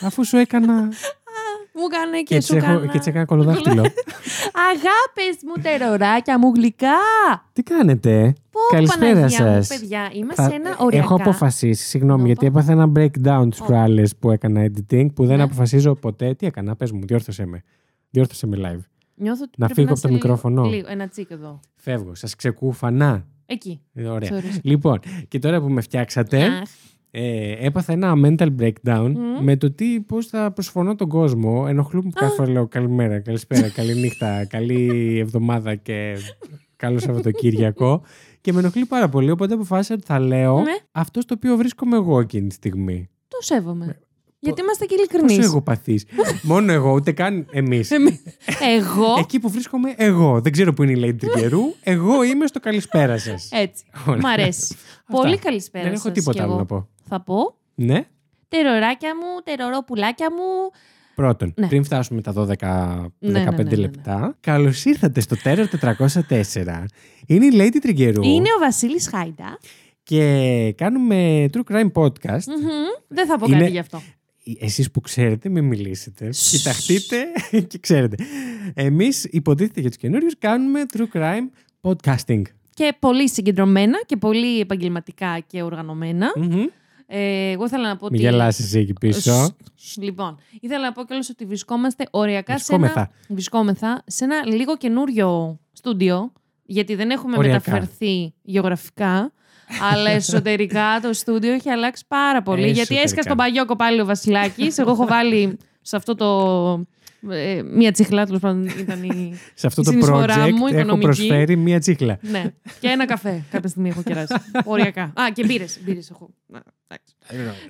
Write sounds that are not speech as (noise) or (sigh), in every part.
Ναι, αφού σου έκανα. Μου έκανε και, και έτσι σου έχω- κάνα. και έτσι έκανα κολοδάχτυλο. (laughs) Αγάπες μου, τεροράκια μου γλυκά. Τι κάνετε, Πω, Καλησπέρα Παναγία μου, σας. παιδιά, είμαι Θα- σε ένα ωριακά. Έχω αποφασίσει, συγγνώμη, Να γιατί πω. έπαθα ένα breakdown τις Ω. προάλλες που έκανα editing που δεν Ναι. αποφασίζω ποτέ. Τι έκανα, πες μου, διόρθωσέ με. Διόρθωσέ με live. Νιώθω ότι Να πρέπει φύγω από το είσαι λίγο- μικρόφωνο. Λίγο, ένα τσίκ εδώ. Φεύγω, σας ξεκούφανα. Εκεί. Ε, Ωραία. Sorry. Λοιπόν, και τώρα που με φτιάξατε, Αχ, ε, έπαθα ένα mental breakdown Μμμ. με το τι, πώς θα προσφωνώ τον κόσμο. Ενοχλούμε κάθε φορά λέω καλημέρα, καλησπέρα, (laughs) καλή νύχτα, καλή εβδομάδα και καλό Σαββατοκύριακο. και με ενοχλεί πάρα πολύ, οπότε αποφάσισα ότι θα λέω Ναι. αυτό στο οποίο βρίσκομαι εγώ εκείνη τη στιγμή. το σέβομαι. Ναι. Γιατί είμαστε και Πόσο ειλικρινείς. εγώ παθείς; (laughs) Μόνο εγώ, ούτε καν εμείς. Εγώ; Εκεί που βρίσκομαι εγώ. Δεν ξέρω που είναι η Lady Τρικερού. εγώ είμαι στο καλησπέρα σας. Έτσι. Ωραία. Μ' αρέσει. Πολύ καλησπέρα. Δεν έχω σας τίποτα κι άλλο εγώ. να πω. Θα πω. Ναι. Τεροράκια μου, τερορόπουλάκια μου. Πρώτον, Ναι. πριν φτάσουμε τα 12-15 Ναι, ναι, ναι, ναι, ναι. λεπτά, καλώς ήρθατε στο Terror 404. Είναι η Lady Τριγκερού Είναι ο Βασίλης Χάιντα. και κάνουμε True Crime Podcast. Μμμ. Δεν θα πω Είναι- κάτι γι' αυτό. Εσείς που ξέρετε, μην μιλήσετε. Σσ. Κοιταχτείτε (laughs) και ξέρετε. Εμείς υποτίθεται για τους καινούριους κάνουμε True Crime Podcasting. Και πολύ συγκεντρωμένα και πολύ επαγγελματικά και οργανωμένα. Μμμ. Ε, εγώ ήθελα να πω Μην ότι. γελάσεις εσύ εκεί πίσω. Σ, Λοιπόν, ήθελα να πω κιόλας ότι βρισκόμαστε οριακά σε ένα, Βρισκόμεθα. βρισκόμεθα σε ένα λίγο καινούριο στούντιο, γιατί δεν έχουμε Οριακά. μεταφερθεί γεωγραφικά, αλλά εσωτερικά (laughs) το στούντιο έχει αλλάξει πάρα πολύ. γιατί Εσωτερικά. έσκασε τον παγιόκο πάλι ο Βασιλάκης, εγώ έχω βάλει σε αυτό το... ε, μία τσιχλά, τέλος πάντων ήταν η... Σε αυτό η το συνεισφορά project μου, έχω οικονομική. προσφέρει μία τσίχλα. ναι, και ένα καφέ κάποια στιγμή έχω κεράσει. (laughs) Οριακά. Α, και μπύρες, μπύρες έχω. Να, εντάξει.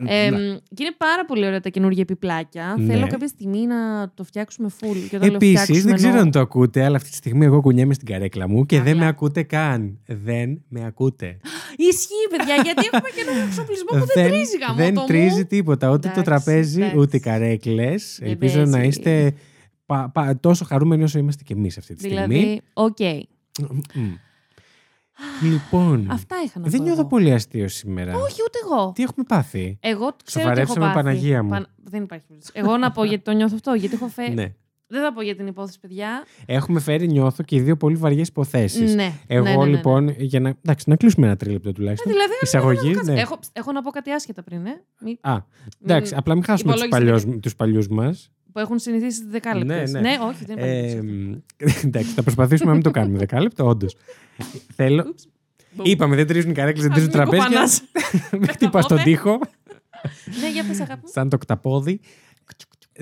Ε, και είναι πάρα πολύ ωραία τα καινούργια επιπλάκια. Ναι. Θέλω κάποια στιγμή να το φτιάξουμε full. Και όταν λέω Επίσης, φτιάξουμε, δεν ξέρω εννοώ- αν το ακούτε, αλλά αυτή τη στιγμή εγώ κουνιέμαι στην καρέκλα μου και δεν Καλά. με ακούτε καν. Δεν με ακούτε. Ισχύει, παιδιά, γιατί έχουμε και έναν εξοπλισμό που δεν, τρίζει γαμό δεν τρίζει τίποτα. Ούτε το Εντάξει, τραπέζι, εντάξει. ούτε οι καρέκλες. Ελπίζω παίζει. να είστε πα- πα- τόσο χαρούμενοι όσο είμαστε κι εμείς αυτή τη στιγμή. Δηλαδή, οκ. Μμ. Λοιπόν. Αυτά είχα να Δεν πω νιώθω εγώ. πολύ αστείο σήμερα. Όχι, ούτε εγώ. Τι έχουμε πάθει; Εγώ ξέρω ότι έχω Σοβαρέψαμε, πάθει. Παναγία μου. Δεν υπάρχει περίπτωση. Εγώ να πω γιατί το νιώθω αυτό. Γιατί έχω φέρει. Ναι. Δεν θα πω για την υπόθεση, παιδιά. Έχουμε φέρει, νιώθω, και οι δύο πολύ βαριές υποθέσεις. Ναι. Εγώ ναι, ναι, ναι, ναι. λοιπόν, για να, εντάξει, να κλείσουμε ένα τρίλεπτο Ε, τουλάχιστον. δηλαδή, Εισαγωγή, κάτσε. ναι. έχω, έχω να πω κάτι άσχετα πριν, ε. Μη- Α, εντάξει, απλά μην χάσουμε τους υπολόγισα παλιούς, τους παλιούς μας. Που έχουν συνηθίσει τι δεκάλεπτες. Ναι, ναι. όχι, δεν υπάρχει. Ε, περίπτωση. εντάξει, θα προσπαθήσουμε να μην το κάνουμε δεκάλεπτο, όντως. Θέλω. Ούψ. Είπαμε, δεν τρίζουν οι καρέκλες, δεν Ας τρίζουν μην τραπέζια. κοπανάς. (laughs) Μην χτυπάς στον πόδια. τοίχο, Ναι, για πες αγάπη μου. σαν το κταπόδι.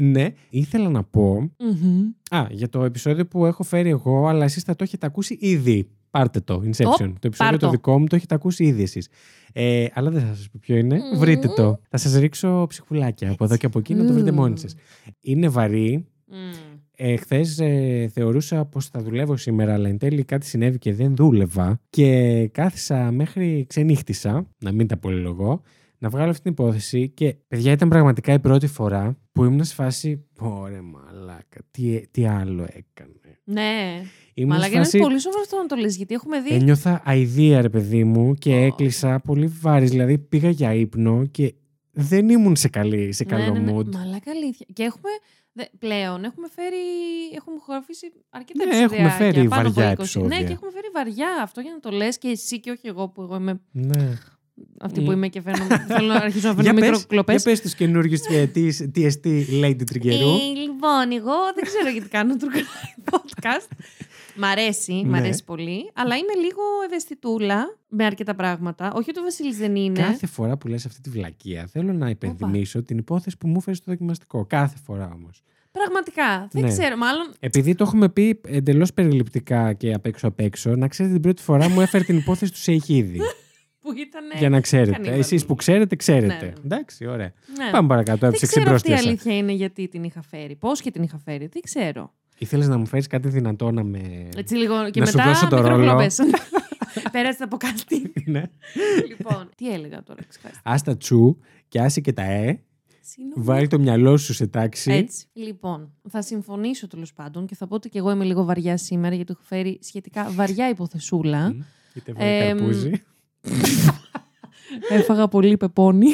Ναι, ήθελα να πω. Μμμ. Α, για το επεισόδιο που έχω φέρει εγώ, αλλά εσείς θα το έχετε ακούσει ήδη. Πάρτε το, Inception. Ω, το επεισόδιο πάρ' το το. δικό μου το έχετε ακούσει ήδη εσείς. Ε, αλλά δεν θα σας πω ποιο είναι. Μμμ. Βρείτε το. Θα σας ρίξω ψυχουλάκια από εδώ και από εκεί να το βρείτε Μμμ. μόνοι σας. Είναι βαρύ. Μμ. Ε, Χθες θεωρούσα πως θα δουλεύω σήμερα, αλλά εν τέλει κάτι συνέβη και δεν δούλευα. Και κάθισα μέχρι ξενύχτησα, να μην τα πολυλογώ, να βγάλω αυτή την υπόθεση. Και παιδιά, ήταν πραγματικά η πρώτη φορά που ήμουν σε φάση. Ωραία, μαλάκα, τι, τι άλλο έκανε. Ναι. Ήμουν Μαλάκα σε είναι φάση. πολύ σοβαρό αυτό να το λες, γιατί έχουμε δει. Ένιωθα αηδία, ρε παιδί μου, και Ω. έκλεισα πολύ βάρης. Δηλαδή πήγα για ύπνο και δεν ήμουν σε, καλή, σε Ναι, καλό ναι, ναι. mood. Μαλάκα αλήθεια. Και έχουμε. δε- πλέον έχουμε φέρει. Έχουμε χοροφήσει αρκετά Ναι, επεισόδια. έχουμε φέρει και πάνω από βαριά 20. επεισόδια. Ναι, και έχουμε φέρει βαριά αυτό για να το λες και εσύ και όχι εγώ που εγώ είμαι Ναι. αυτή Μμ. που είμαι και φέρνω, θέλω να αρχίσω να Για φέρνω πες, μικροκλοπές. για πες τους καινούργιους ε, τι- TST Lady Τριγκερού. λοιπόν, εγώ δεν ξέρω γιατί κάνω true (laughs) crime podcast. Μ' αρέσει, μ' Ναι. αρέσει πολύ, αλλά είμαι λίγο ευαισθητούλα με αρκετά πράγματα. Όχι ότι ο Βασίλης δεν είναι. Κάθε φορά που λες αυτή τη βλακεία θέλω να υπενθυμίσω την υπόθεση που μου έφερε στο δοκιμαστικό. Κάθε φορά όμως. Πραγματικά. Δεν Ναι. ξέρω. Μάλλον Επειδή το έχουμε πει εντελώς περιληπτικά και απ' έξω απ' έξω, να ξέρετε την πρώτη φορά μου έφερε την υπόθεση του Σεϊχίδη. (laughs) που ήταν. για να ξέρετε. κανίβαλο. Εσείς που ξέρετε, ξέρετε. Ναι, ναι. Εντάξει, ωραία. Ναι. Πάμε παρακάτω. Δεν Έψεξε ξέρω αυτή η πρόσθεσα. αλήθεια είναι γιατί την είχα φέρει. Πώς και την είχα φέρει. Δεν ξέρω. Ήθελες να μου φέρεις κάτι δυνατό να με... Έτσι λίγο. Και Να σου μετά δώσω το ρόλο; μικροκλοπές. (laughs) Πέρασε από κάτι. ναι. λοιπόν, τι έλεγα τώρα. ξεχάστε. Άστα τσου και άσε και τα ε. Συγγνώμη. Βάλει το μυαλό σου σε τάξη. Έτσι. Λοιπόν, θα συμφωνήσω τέλος πάντων και θα πω ότι και εγώ είμαι λίγο βαριά σήμερα γιατί έχω φέρει σχετικά βαριά υποθεσούλα. Μμ. Είτε βάλει Εμ, καρπούζι. (laughs) Έφαγα πολύ πεπόνι.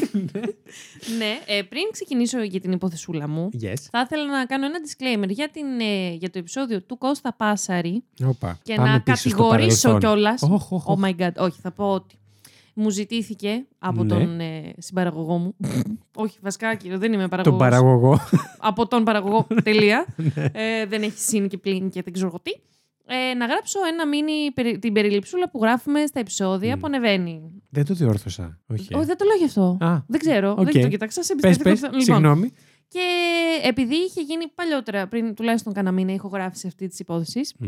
ναι, ε, πριν ξεκινήσω για την υποθεσούλα μου, Yes. θα ήθελα να κάνω ένα disclaimer για, την, ε, για το επεισόδιο του Κώστα Πάσαρη Όπα. και Πάμε να πίσω στο κατηγορήσω παρελθόν. κιόλας. Οχ, οχ, Oh οχ. my god, όχι, θα πω ότι μου ζητήθηκε από Ναι. τον ε, συμπαραγωγό μου. όχι, βασικά κύριο, δεν είμαι Τον παραγωγός. παραγωγό. από τον παραγωγό. (laughs) Τελεία. ε, δεν έχει συν και πλην και δεν ξέρω εγώ τι. Ε, να γράψω ένα μίνι περι- την περιληψούλα που γράφουμε στα επεισόδια Μμ. που ανεβαίνει. Δεν το διόρθωσα. Όχι. Όχι, δεν το λέω γι' αυτό. Α, Δεν ξέρω. οκ. Δεν το κοιτάξα. Σε πες, εμπιστεύτηκα. πες. Λοιπόν, Συγγνώμη. και επειδή είχε γίνει παλιότερα, πριν τουλάχιστον κάνα μήνα, έχω γράψει αυτή της υπόθεσης. Μμ.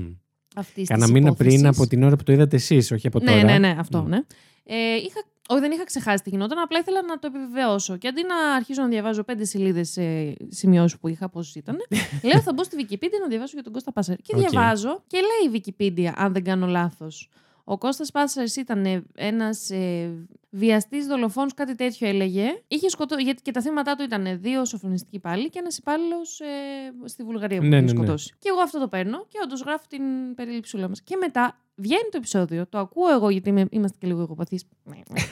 Αυτής Κάνα της μήνα υπόθεσης. πριν από την ώρα που το είδατε εσείς, όχι από Ναι, τώρα. ναι, ναι, αυτό, Μμ. ναι. Ε, είχα, όχι, δεν είχα ξεχάσει τι γινόταν, απλά ήθελα να το επιβεβαιώσω. Και αντί να αρχίσω να διαβάζω πέντε σελίδες ε, σημειώσεις που είχα, πόσες ήταν, (laughs) λέω θα μπω στη Wikipedia να διαβάσω για τον Κώστας Πάσαρη. Και Οκ. διαβάζω και λέει η Wikipedia, αν δεν κάνω λάθος. Ο Κώστας Πάσαρης ήταν ένας ε, βιαστής δολοφόνος, κάτι τέτοιο έλεγε. Είχε σκοτώ... Γιατί και τα θύματα του ήταν δύο σωφρονιστικοί πάλι και ένας υπάλληλος ε, στη Βουλγαρία που Ναι, είχε ναι, ναι. σκοτώσει. Και εγώ αυτό το παίρνω και όντως γράφω την περίληψούλα μας. Και μετά βγαίνει το επεισόδιο, το ακούω εγώ γιατί είμαι- είμαστε και λίγο εγωπαθείς,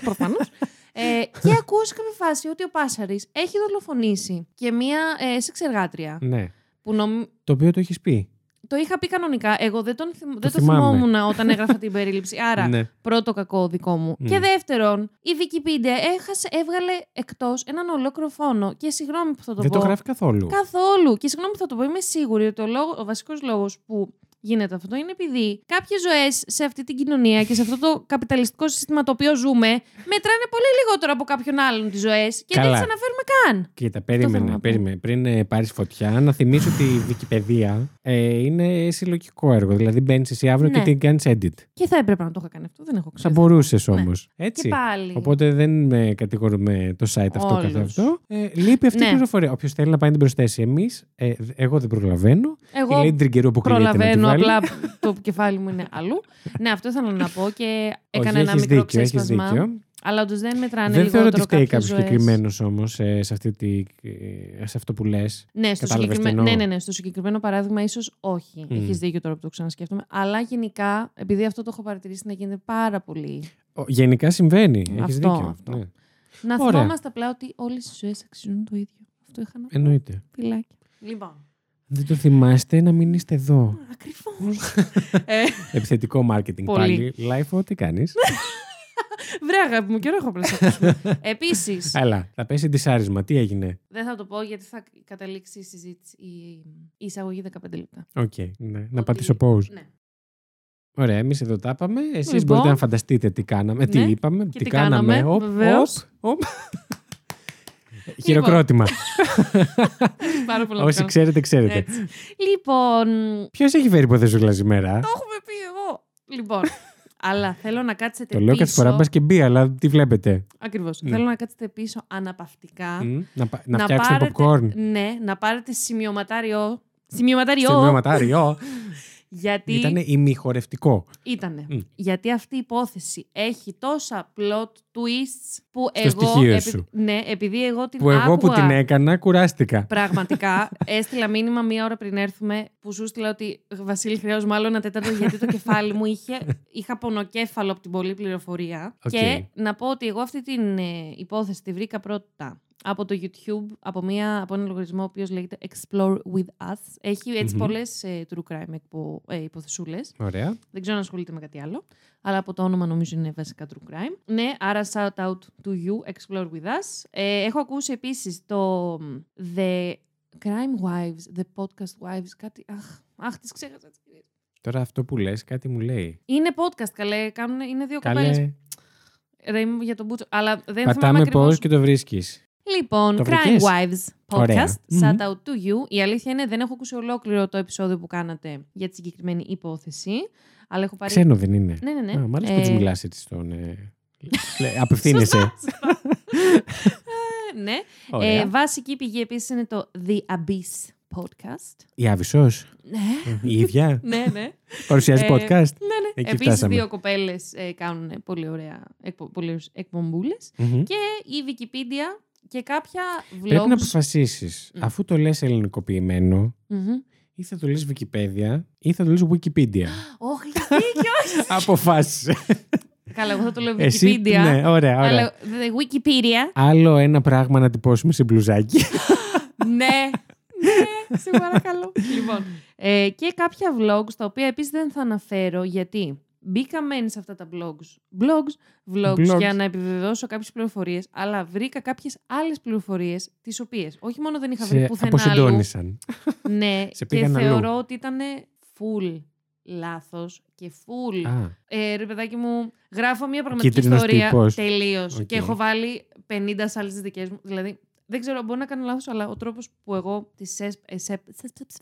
προφανώς. (laughs) ε, και ακούω σε κάποια φάση ότι ο Πάσαρης έχει δολοφονήσει και μία ε, σεξεργάτρια. Ναι. Που νομ... Το οποίο το έχεις πει. Το είχα πει κανονικά. Εγώ δεν, τον θυμ- δεν το θυμάμαι. θυμόμουν όταν έγραφα την περίληψη. (laughs) Άρα, Ναι. πρώτο κακό δικό μου. Μμ. Και δεύτερον, η Wikipedia έχασε, έβγαλε εκτός έναν ολόκληρο φόνο. Και συγγνώμη που θα το Δεν πω. το γράφει καθόλου. Καθόλου. Και συγγνώμη που θα το πω, είμαι σίγουρη ότι ο, λόγο, ο βασικός λόγος που γίνεται αυτό είναι επειδή κάποιες ζωές σε αυτή την κοινωνία και σε αυτό το καπιταλιστικό σύστημα το οποίο ζούμε μετράνε πολύ λιγότερο από κάποιον άλλον τις ζωές και δεν Καλά. τι αναφέρουμε καν. Κοίτα, θέλω περίμενε, να πω. περίμενε. Πριν ε, πάρεις φωτιά, να θυμίσω ότι η Wikipedia ε, είναι συλλογικό έργο. Δηλαδή μπαίνεις εσύ αύριο Ναι. και την κάνεις edit. Και θα έπρεπε να το είχα κάνει αυτό. Δεν έχω Θα ξέρει. μπορούσες όμως. Έτσι. Και πάλι. Οπότε δεν με κατηγορούμε το site αυτό καθ' Όλους. αυτό. Ε, λείπει αυτή η Ναι. πληροφορία. Όποιος θέλει να πάει να την προσθέσει. Εμείς, ε, εγώ δεν προλαβαίνω. Εγώ Η Lady Τριγκερού αποκλείεται να τη προλαβαίνω, βάλει. απλά το κεφάλι μου είναι αλλού. ναι, αυτό ήθελα να πω και έκανα Όχι, ένα έχεις μικρό δίκιο, έχεις ξέσπασμα. δίκιο. Αλλά όντως δεν μετράνε Δεν θεωρώ ότι λιγότερο φταίει κάποιες κάποιος ζωές. συγκεκριμένος όμως σε, αυτή τη, ε, σε αυτό που λες. Ναι, στο Κατάλαβες τι συγκεκριμένο, εννοώ. ναι, ναι, ναι, στο συγκεκριμένο παράδειγμα ίσως όχι. Μμ. Έχεις δίκιο τώρα που το ξανασκέφτομαι. Αλλά γενικά, επειδή αυτό το έχω παρατηρήσει να γίνεται πάρα πολύ. Γενικά συμβαίνει. Έχεις Αυτό, δίκιο. αυτό. Ναι. Να Ωραία. θυμόμαστε απλά ότι όλες οι ζωές αξίζουν το ίδιο. Αυτό είχα να πω. Εννοείται. Φιλάκια. Λοιπόν. Δεν το θυμάστε να μην είστε εδώ. Ακριβώς. (laughs) ε, Επιθετικό marketing Πολύ. πάλι. Live, τι κάνεις; (laughs) βρε, αγάπη μου, καιρό έχω πρέπει να σε ακούσουμε. (laughs) Επίσης, Έλα, θα πέσει ντισάρισμα. Τι έγινε; δεν θα το πω γιατί θα καταλήξει η συζήτηση, η, η εισαγωγή 15 λεπτά. Οκ, ναι. Να Ότι- πατήσω pause. Ναι. Ωραία, εμείς εδώ τα είπαμε. Εσείς Λοιπόν. μπορείτε να φανταστείτε τι κάναμε, τι Ναι, είπαμε, και τι τι κάναμε. κάναμε, Οπ, βεβαίως. οπ, οπ. Χειροκρότημα. (laughs) Πάρα πολύ να το Όσοι κάνω. ξέρετε, ξέρετε. Έτσι. Λοιπόν, Ποιος έχει φέρει υποθεσούλα σήμερα. το έχουμε πει εγώ. Λοιπόν, αλλά θέλω να κάτσετε Το λέω κάθε φορά μπας και μπει, αλλά τι βλέπετε; Ακριβώς. Ναι. Θέλω να κάτσετε πίσω αναπαυτικά. Μμ, Να, πα- να να φτιάξουμε πάρετε- popcorn. Ναι, να πάρετε σημειωματάριο. Σημειωματάριο. Σημειωματάριο. (laughs) Γιατί Ήταν ημιχορευτικό. Ήτανε. Μμ. Γιατί αυτή η υπόθεση έχει τόσα plot twists που Στο εγώ. στοιχείο επει- σου. Ναι, επειδή εγώ την Που εγώ που άκουγα την έκανα, κουράστηκα. Πραγματικά (laughs) έστειλα μήνυμα μία ώρα πριν έρθουμε που σου στείλα ότι Βασίλη χρειάζομαι άλλο ένα τέταρτο γιατί το κεφάλι μου είχε, (laughs) είχα πονοκέφαλο από την πολλή πληροφορία. Οκ. Και να πω ότι εγώ αυτή την ε, υπόθεση τη βρήκα πρώτα από το YouTube, από, μια, από ένα λογαριασμό ο οποίος λέγεται Explore With Us. Έχει έτσι Μμμ. πολλές ε, true crime εκπο, ε, υποθεσούλες. Ωραία. Δεν ξέρω αν ασχολείται με κάτι άλλο. Αλλά από το όνομα νομίζω είναι βασικά true crime. Ναι, άρα shout out to you, explore with us. Ε, έχω ακούσει επίσης το μ, The Crime Wives, The Podcast Wives, κάτι... Αχ, αχ τις ξέχασα. τις κυρίες. Τώρα αυτό που λες κάτι μου λέει. Είναι podcast, καλέ. Κάνουν, είναι δύο κοπέλες. Καλέ, Ρε, είμαι για τον Μπούτσο. Αλλά δεν θυμάμαι πατάμε ακριβώς. πώς και το βρίσκεις. Λοιπόν, Το Crime βρήκες; Wives podcast. Ωραία. Shout Μμμ. out to you. Η αλήθεια είναι δεν έχω ακούσει ολόκληρο το επεισόδιο που κάνατε για τη συγκεκριμένη υπόθεση. Αλλά έχω πάρει. Ξένο δεν είναι. Ναι, ναι, ναι. Α, μ' αρέσει που Ε, τους μιλάς έτσι στον... ε, λέ- Απευθύνεσαι. (laughs) Σωστά, σωστά. Ε, ναι. Ωραία. Ε, βασική πηγή επίσης είναι το The Abyss podcast. Η Άβυσσος, Ναι, η ίδια, (laughs) ναι, ναι. παρουσιάζει Ε, podcast. ναι, ναι. Εκεί Επίσης φτάσαμε. δύο κοπέλες ε, κάνουν πολύ ωραία εκπο, πολύ ωραίες εκπομπούλες. Μμμ. Και η Wikipedia και κάποια vlogs. Πρέπει να αποφασίσεις, Μμ. αφού το λες ελληνικοποιημένο, Μμμ. ή θα το λες Wikipedia, ή θα το λες Wikipedia. (gasps) Όχι, έχεις δίκιο. (laughs) Αποφάσισε. Καλά, εγώ θα το λέω Εσύ, Wikipedia. ναι, ωραία, ωραία. Αλλά the Wikipedia. Άλλο ένα πράγμα να τυπώσουμε σε μπλουζάκι. (laughs) ναι, ναι, σε παρακαλώ. λοιπόν, ε, και κάποια vlogs, τα οποία επίσης δεν θα αναφέρω, γιατί μπήκα μεν σε αυτά τα blogs, blogs, vlogs, Blogs. για να επιβεβαιώσω κάποιες πληροφορίες, αλλά βρήκα κάποιες άλλες πληροφορίες, τις οποίες όχι μόνο δεν είχα βρει σε πουθενά αλλού, αποσυντόνισαν. ναι, (laughs) Σε και πήγαν αλλού. θεωρώ ότι ήταν full λάθος και full Α, ε, ρε παιδάκι μου, γράφω μια πραγματική Κίτρινος ιστορία τύπος. τελείως. Οκ. Και έχω βάλει 50 άλλες δικές μου. Δηλαδή, δεν ξέρω, μπορεί να κάνω λάθος, αλλά ο τρόπος που εγώ τις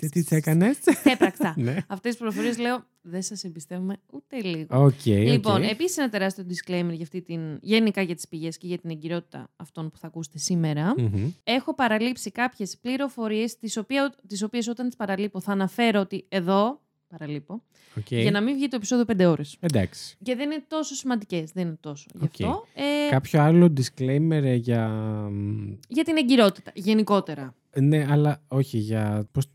τι τις έκανες; έπραξα. (laughs) Ναι. Αυτές τις πληροφορίες λέω δεν σας εμπιστεύομαι ούτε λίγο. Οκ. Λοιπόν, οκ. επίσης ένα τεράστιο disclaimer για αυτή την, γενικά για τις πηγές και για την εγκυρότητα αυτών που θα ακούσετε σήμερα. Μμμ. Έχω παραλείψει κάποιες πληροφορίες, τις οποίες όταν τις παραλείπω θα αναφέρω ότι εδώ παραλείπω, Οκ. για να μην βγει το επεισόδιο 5 ώρες. Εντάξει. Και δεν είναι τόσο σημαντικές. Δεν είναι τόσο. Γι' Οκ. αυτό. Ε, Κάποιο άλλο disclaimer ε, για. μ, Για την εγκυρότητα, γενικότερα. Ναι, αλλά όχι για. Πώς...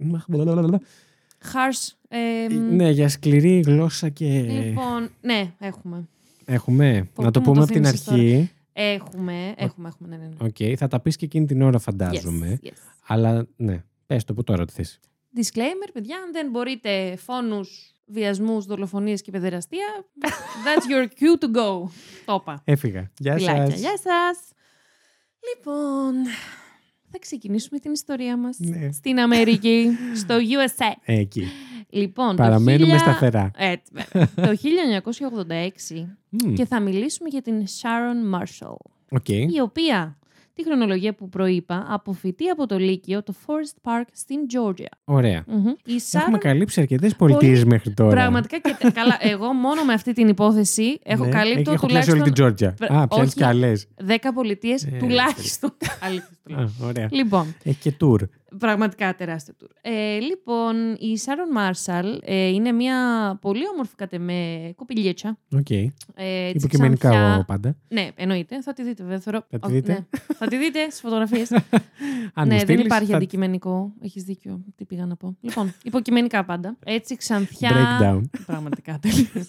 Harsh. ε, μ, Ναι, για σκληρή γλώσσα και. Λοιπόν, ναι, έχουμε. Έχουμε. Πω, να το πού μου πούμε το από την θύμισες αρχή. Έχουμε, έχουμε, έχουμε, ναι, ναι. ναι. Οκ, θα τα πεις και εκείνη την ώρα, φαντάζομαι. Yes, yes. Αλλά ναι, πες το από τώρα τι θες. Disclaimer, παιδιά, αν δεν μπορείτε φόνους, βιασμούς, δολοφονίες και παιδεραστία, that's your cue to go. Το είπα. Έφυγα. Γεια Φιλάκια, σας. Γεια σας. Λοιπόν, θα ξεκινήσουμε την ιστορία μας Ναι. στην Αμερική, στο USA. Ε, Εκεί. Λοιπόν, Παραμένουμε το 1000 σταθερά. Έτσι, βέβαια. το 1986 Μμ, και θα μιλήσουμε για την Sharon Marshall, Οκ. η οποία, τη χρονολογία που προείπα, αποφοιτεί από το Λύκειο, το Forest Park στην Georgia. Ωραία. Μμμ. Η Έχουμε Sharon καλύψει αρκετές πολιτείες μέχρι τώρα. Πραγματικά και καλά, εγώ μόνο με αυτή την υπόθεση έχω Ναι, καλύπτω Έχω πιάσει όλη τουλάχιστον την Τζόρτζια. Βε- Α, πιάνεις όχι. κι άλλες. 10 πολιτείες Ε, τουλάχιστον. Αλήθεια το λέω. Ωραία. λοιπόν, Έχει και tour. Πραγματικά τεράστιο tour. Ε, λοιπόν, η Sharon Marshall ε, είναι μια πολύ όμορφη κατ' εμέ κοπελίτσα. Οκ. Ε, έτσι Υποκειμενικά ξανθιά. ο πάντα. Ναι, εννοείται. Θα τη δείτε, βέβαια. Θεωρώ... Θα τη Όχι, δείτε; ναι. θα τη δείτε στις φωτογραφίες. (laughs) Αν μου ναι, δεν στείλεις, υπάρχει θα- αντικειμενικό. Έχεις δίκιο. Τι πήγα να πω. Λοιπόν, υποκειμενικά πάντα. Έτσι ξανθιά. Breakdown. Πραγματικά τελείως.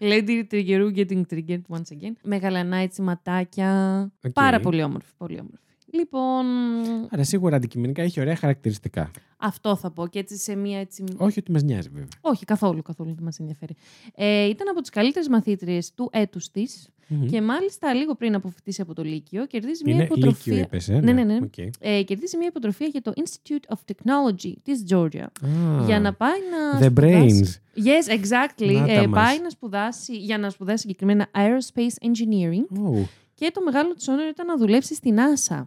Lady Triggeroo getting triggered once again. Με γαλανά έτσι ματάκια. Οκ. Πάρα πολύ όμορφη. Πολύ όμορφη. Λοιπόν, Άρα σίγουρα αντικειμενικά έχει ωραία χαρακτηριστικά. αυτό θα πω και έτσι σε μία έτσι... Όχι ότι μας νοιάζει βέβαια. Όχι, καθόλου, καθόλου δεν μας ενδιαφέρει. Ε, ήταν από τις καλύτερες μαθήτριες του έτους της Μμμ. και μάλιστα λίγο πριν αποφοιτήσει από το Λύκειο κερδίζει μια Είναι υποτροφία... λύκειο, είπες. Ε, Ναι, ναι, ναι. Οκ. Ε, κερδίζει μια υποτροφία για το Institute of Technology της Georgia. Α, Για να πάει να The σπουδάσει- brains. Yes, exactly. Να τα Ε, μας. πάει να σπουδάσει, για να σπουδάσει συγκεκριμένα Aerospace Engineering Ω, και το μεγάλο της όνειρο ήταν να δουλέψει στη NASA.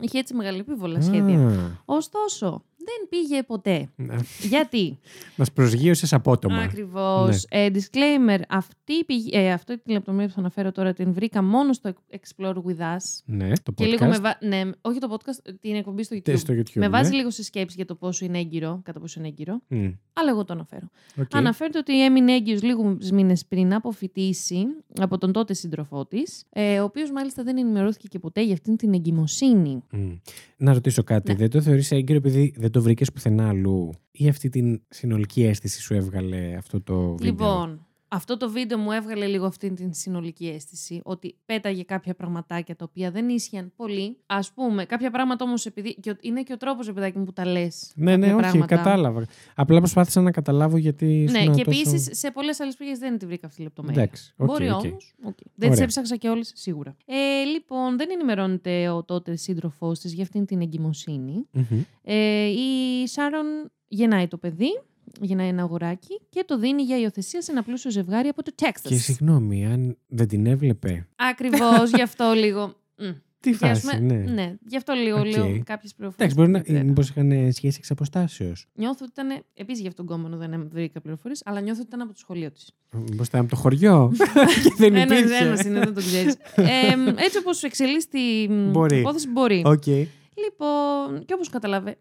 Είχε έτσι μεγαλεπήβολα σχέδια. α, Ωστόσο, δεν πήγε ποτέ. να- Γιατί; Μας προσγείωσες απότομα. Ακριβώς. Ναι. Ε, disclaimer, αυτή, η πηγή- ε, αυτή τη λεπτομέρεια που θα αναφέρω τώρα την βρήκα μόνο στο Explore With Us. Ναι, το Και podcast. λίγο με βα... Ναι, όχι το podcast, την εκπομπή στο YouTube. στο YouTube. με βάζει ναι. λίγο σε σκέψη για το πόσο είναι έγκυρο, κατά πόσο είναι έγκυρο. Μμ, Αλλά εγώ το αναφέρω. οκ. Αναφέρεται ότι έμεινε έγκυος λίγους μήνες πριν αποφοιτήσει από τον τότε σύντροφό της, ε, ο οποίος μάλιστα δεν ενημερώθηκε και ποτέ για αυτήν την εγκυμοσύνη. Μμ. Να ρωτήσω κάτι. Ναι. Δεν το θεωρείς έγκυρο επειδή δεν το βρήκες πουθενά αλλού ή αυτή την συνολική αίσθηση σου έβγαλε αυτό το βίντεο; Λοιπόν, αυτό το βίντεο μου έβγαλε λίγο αυτή την συνολική αίσθηση ότι πέταγε κάποια πραγματάκια τα οποία δεν ίσχυαν πολύ. Ας πούμε, κάποια πράγματα όμως επειδή. Και ο- είναι και ο τρόπος, παιδάκι μου, που τα λες. Ναι, ναι, όχι, κατάλαβα. Απλά προσπάθησα να καταλάβω γιατί. Ναι, ήσουν και τόσο- επίσης σε πολλές άλλες πηγές δεν τη βρήκα αυτή τη λεπτομέρεια. Εντάξει, οκ, Μπορεί οκ. όμως. Δεν τις Ωραία. έψαξα και όλες σίγουρα. Ε, λοιπόν, δεν ενημερώνεται ο τότε σύντροφός της για αυτήν την εγκυμοσύνη. Μμμ. Ε, η Σάρον γεννάει το παιδί, γεννάει ένα αγοράκι και το δίνει για υιοθεσία σε ένα πλούσιο ζευγάρι από το Και Texas. συγγνώμη, αν δεν την έβλεπε. Ακριβώς γι' αυτό λίγο. μ. Τι Και ας φάση, πούμε- ναι. ναι, γι' αυτό λίγο Οκ. λέω κάποιες πληροφορίες. Εντάξει, μπορεί να. Μήπως είχαν σχέση εξ αποστάσεως. Νιώθω ότι ήταν. Επίσης για αυτόν τον γκόμενο δεν βρήκα πληροφορίες, αλλά νιώθω ότι ήταν από το σχολείο της. Μήπως ήταν από το χωριό. (laughs) και δεν Ένας υπήρχε. ένας είναι, δεν το ξέρεις. ε, έτσι όπως εξελίσσεται η μ, Μπορεί. υπόθεση, μπορεί. Οκ. Λοιπόν, και όπως κατάλαβες.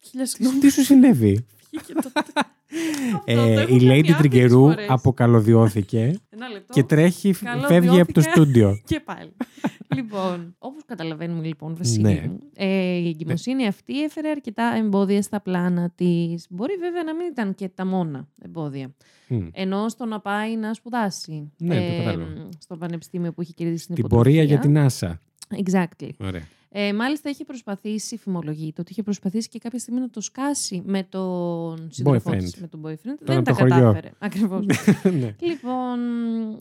Χίλια συγγνώμη. Τι σου συνέβη; Βγήκε (laughs) το- Αυτό το Ε, έχω η κάνει Lady άπειρες Τριγκερού φορές. αποκαλωδιώθηκε. Ένα λεπτό. Και τρέχει, Καλό, φεύγει από το βιώθηκα. στούντιο. (laughs) Και πάλι. λοιπόν, όπως καταλαβαίνουμε λοιπόν, Βασίλη Ναι. μου, ε, η εγκυμοσύνη αυτή έφερε αρκετά εμπόδια στα πλάνα της. Μπορεί βέβαια να μην ήταν και τα μόνα εμπόδια. Μμ. Ενώ στο να πάει να σπουδάσει ε, Ναι, το κατάλαβα. στο πανεπιστήμιο που έχει κερδίσει την Την πορεία για υποτροφία. την Άσα. Exactly. Ωραία. Ε, μάλιστα είχε προσπαθήσει, φημολογείται, ότι είχε προσπαθήσει και κάποια στιγμή να το σκάσει με τον σύντροφό Boyfriend. της, με τον boyfriend. Τον Δεν από τα το χωριό. κατάφερε. Ακριβώς. (laughs) ναι. λοιπόν,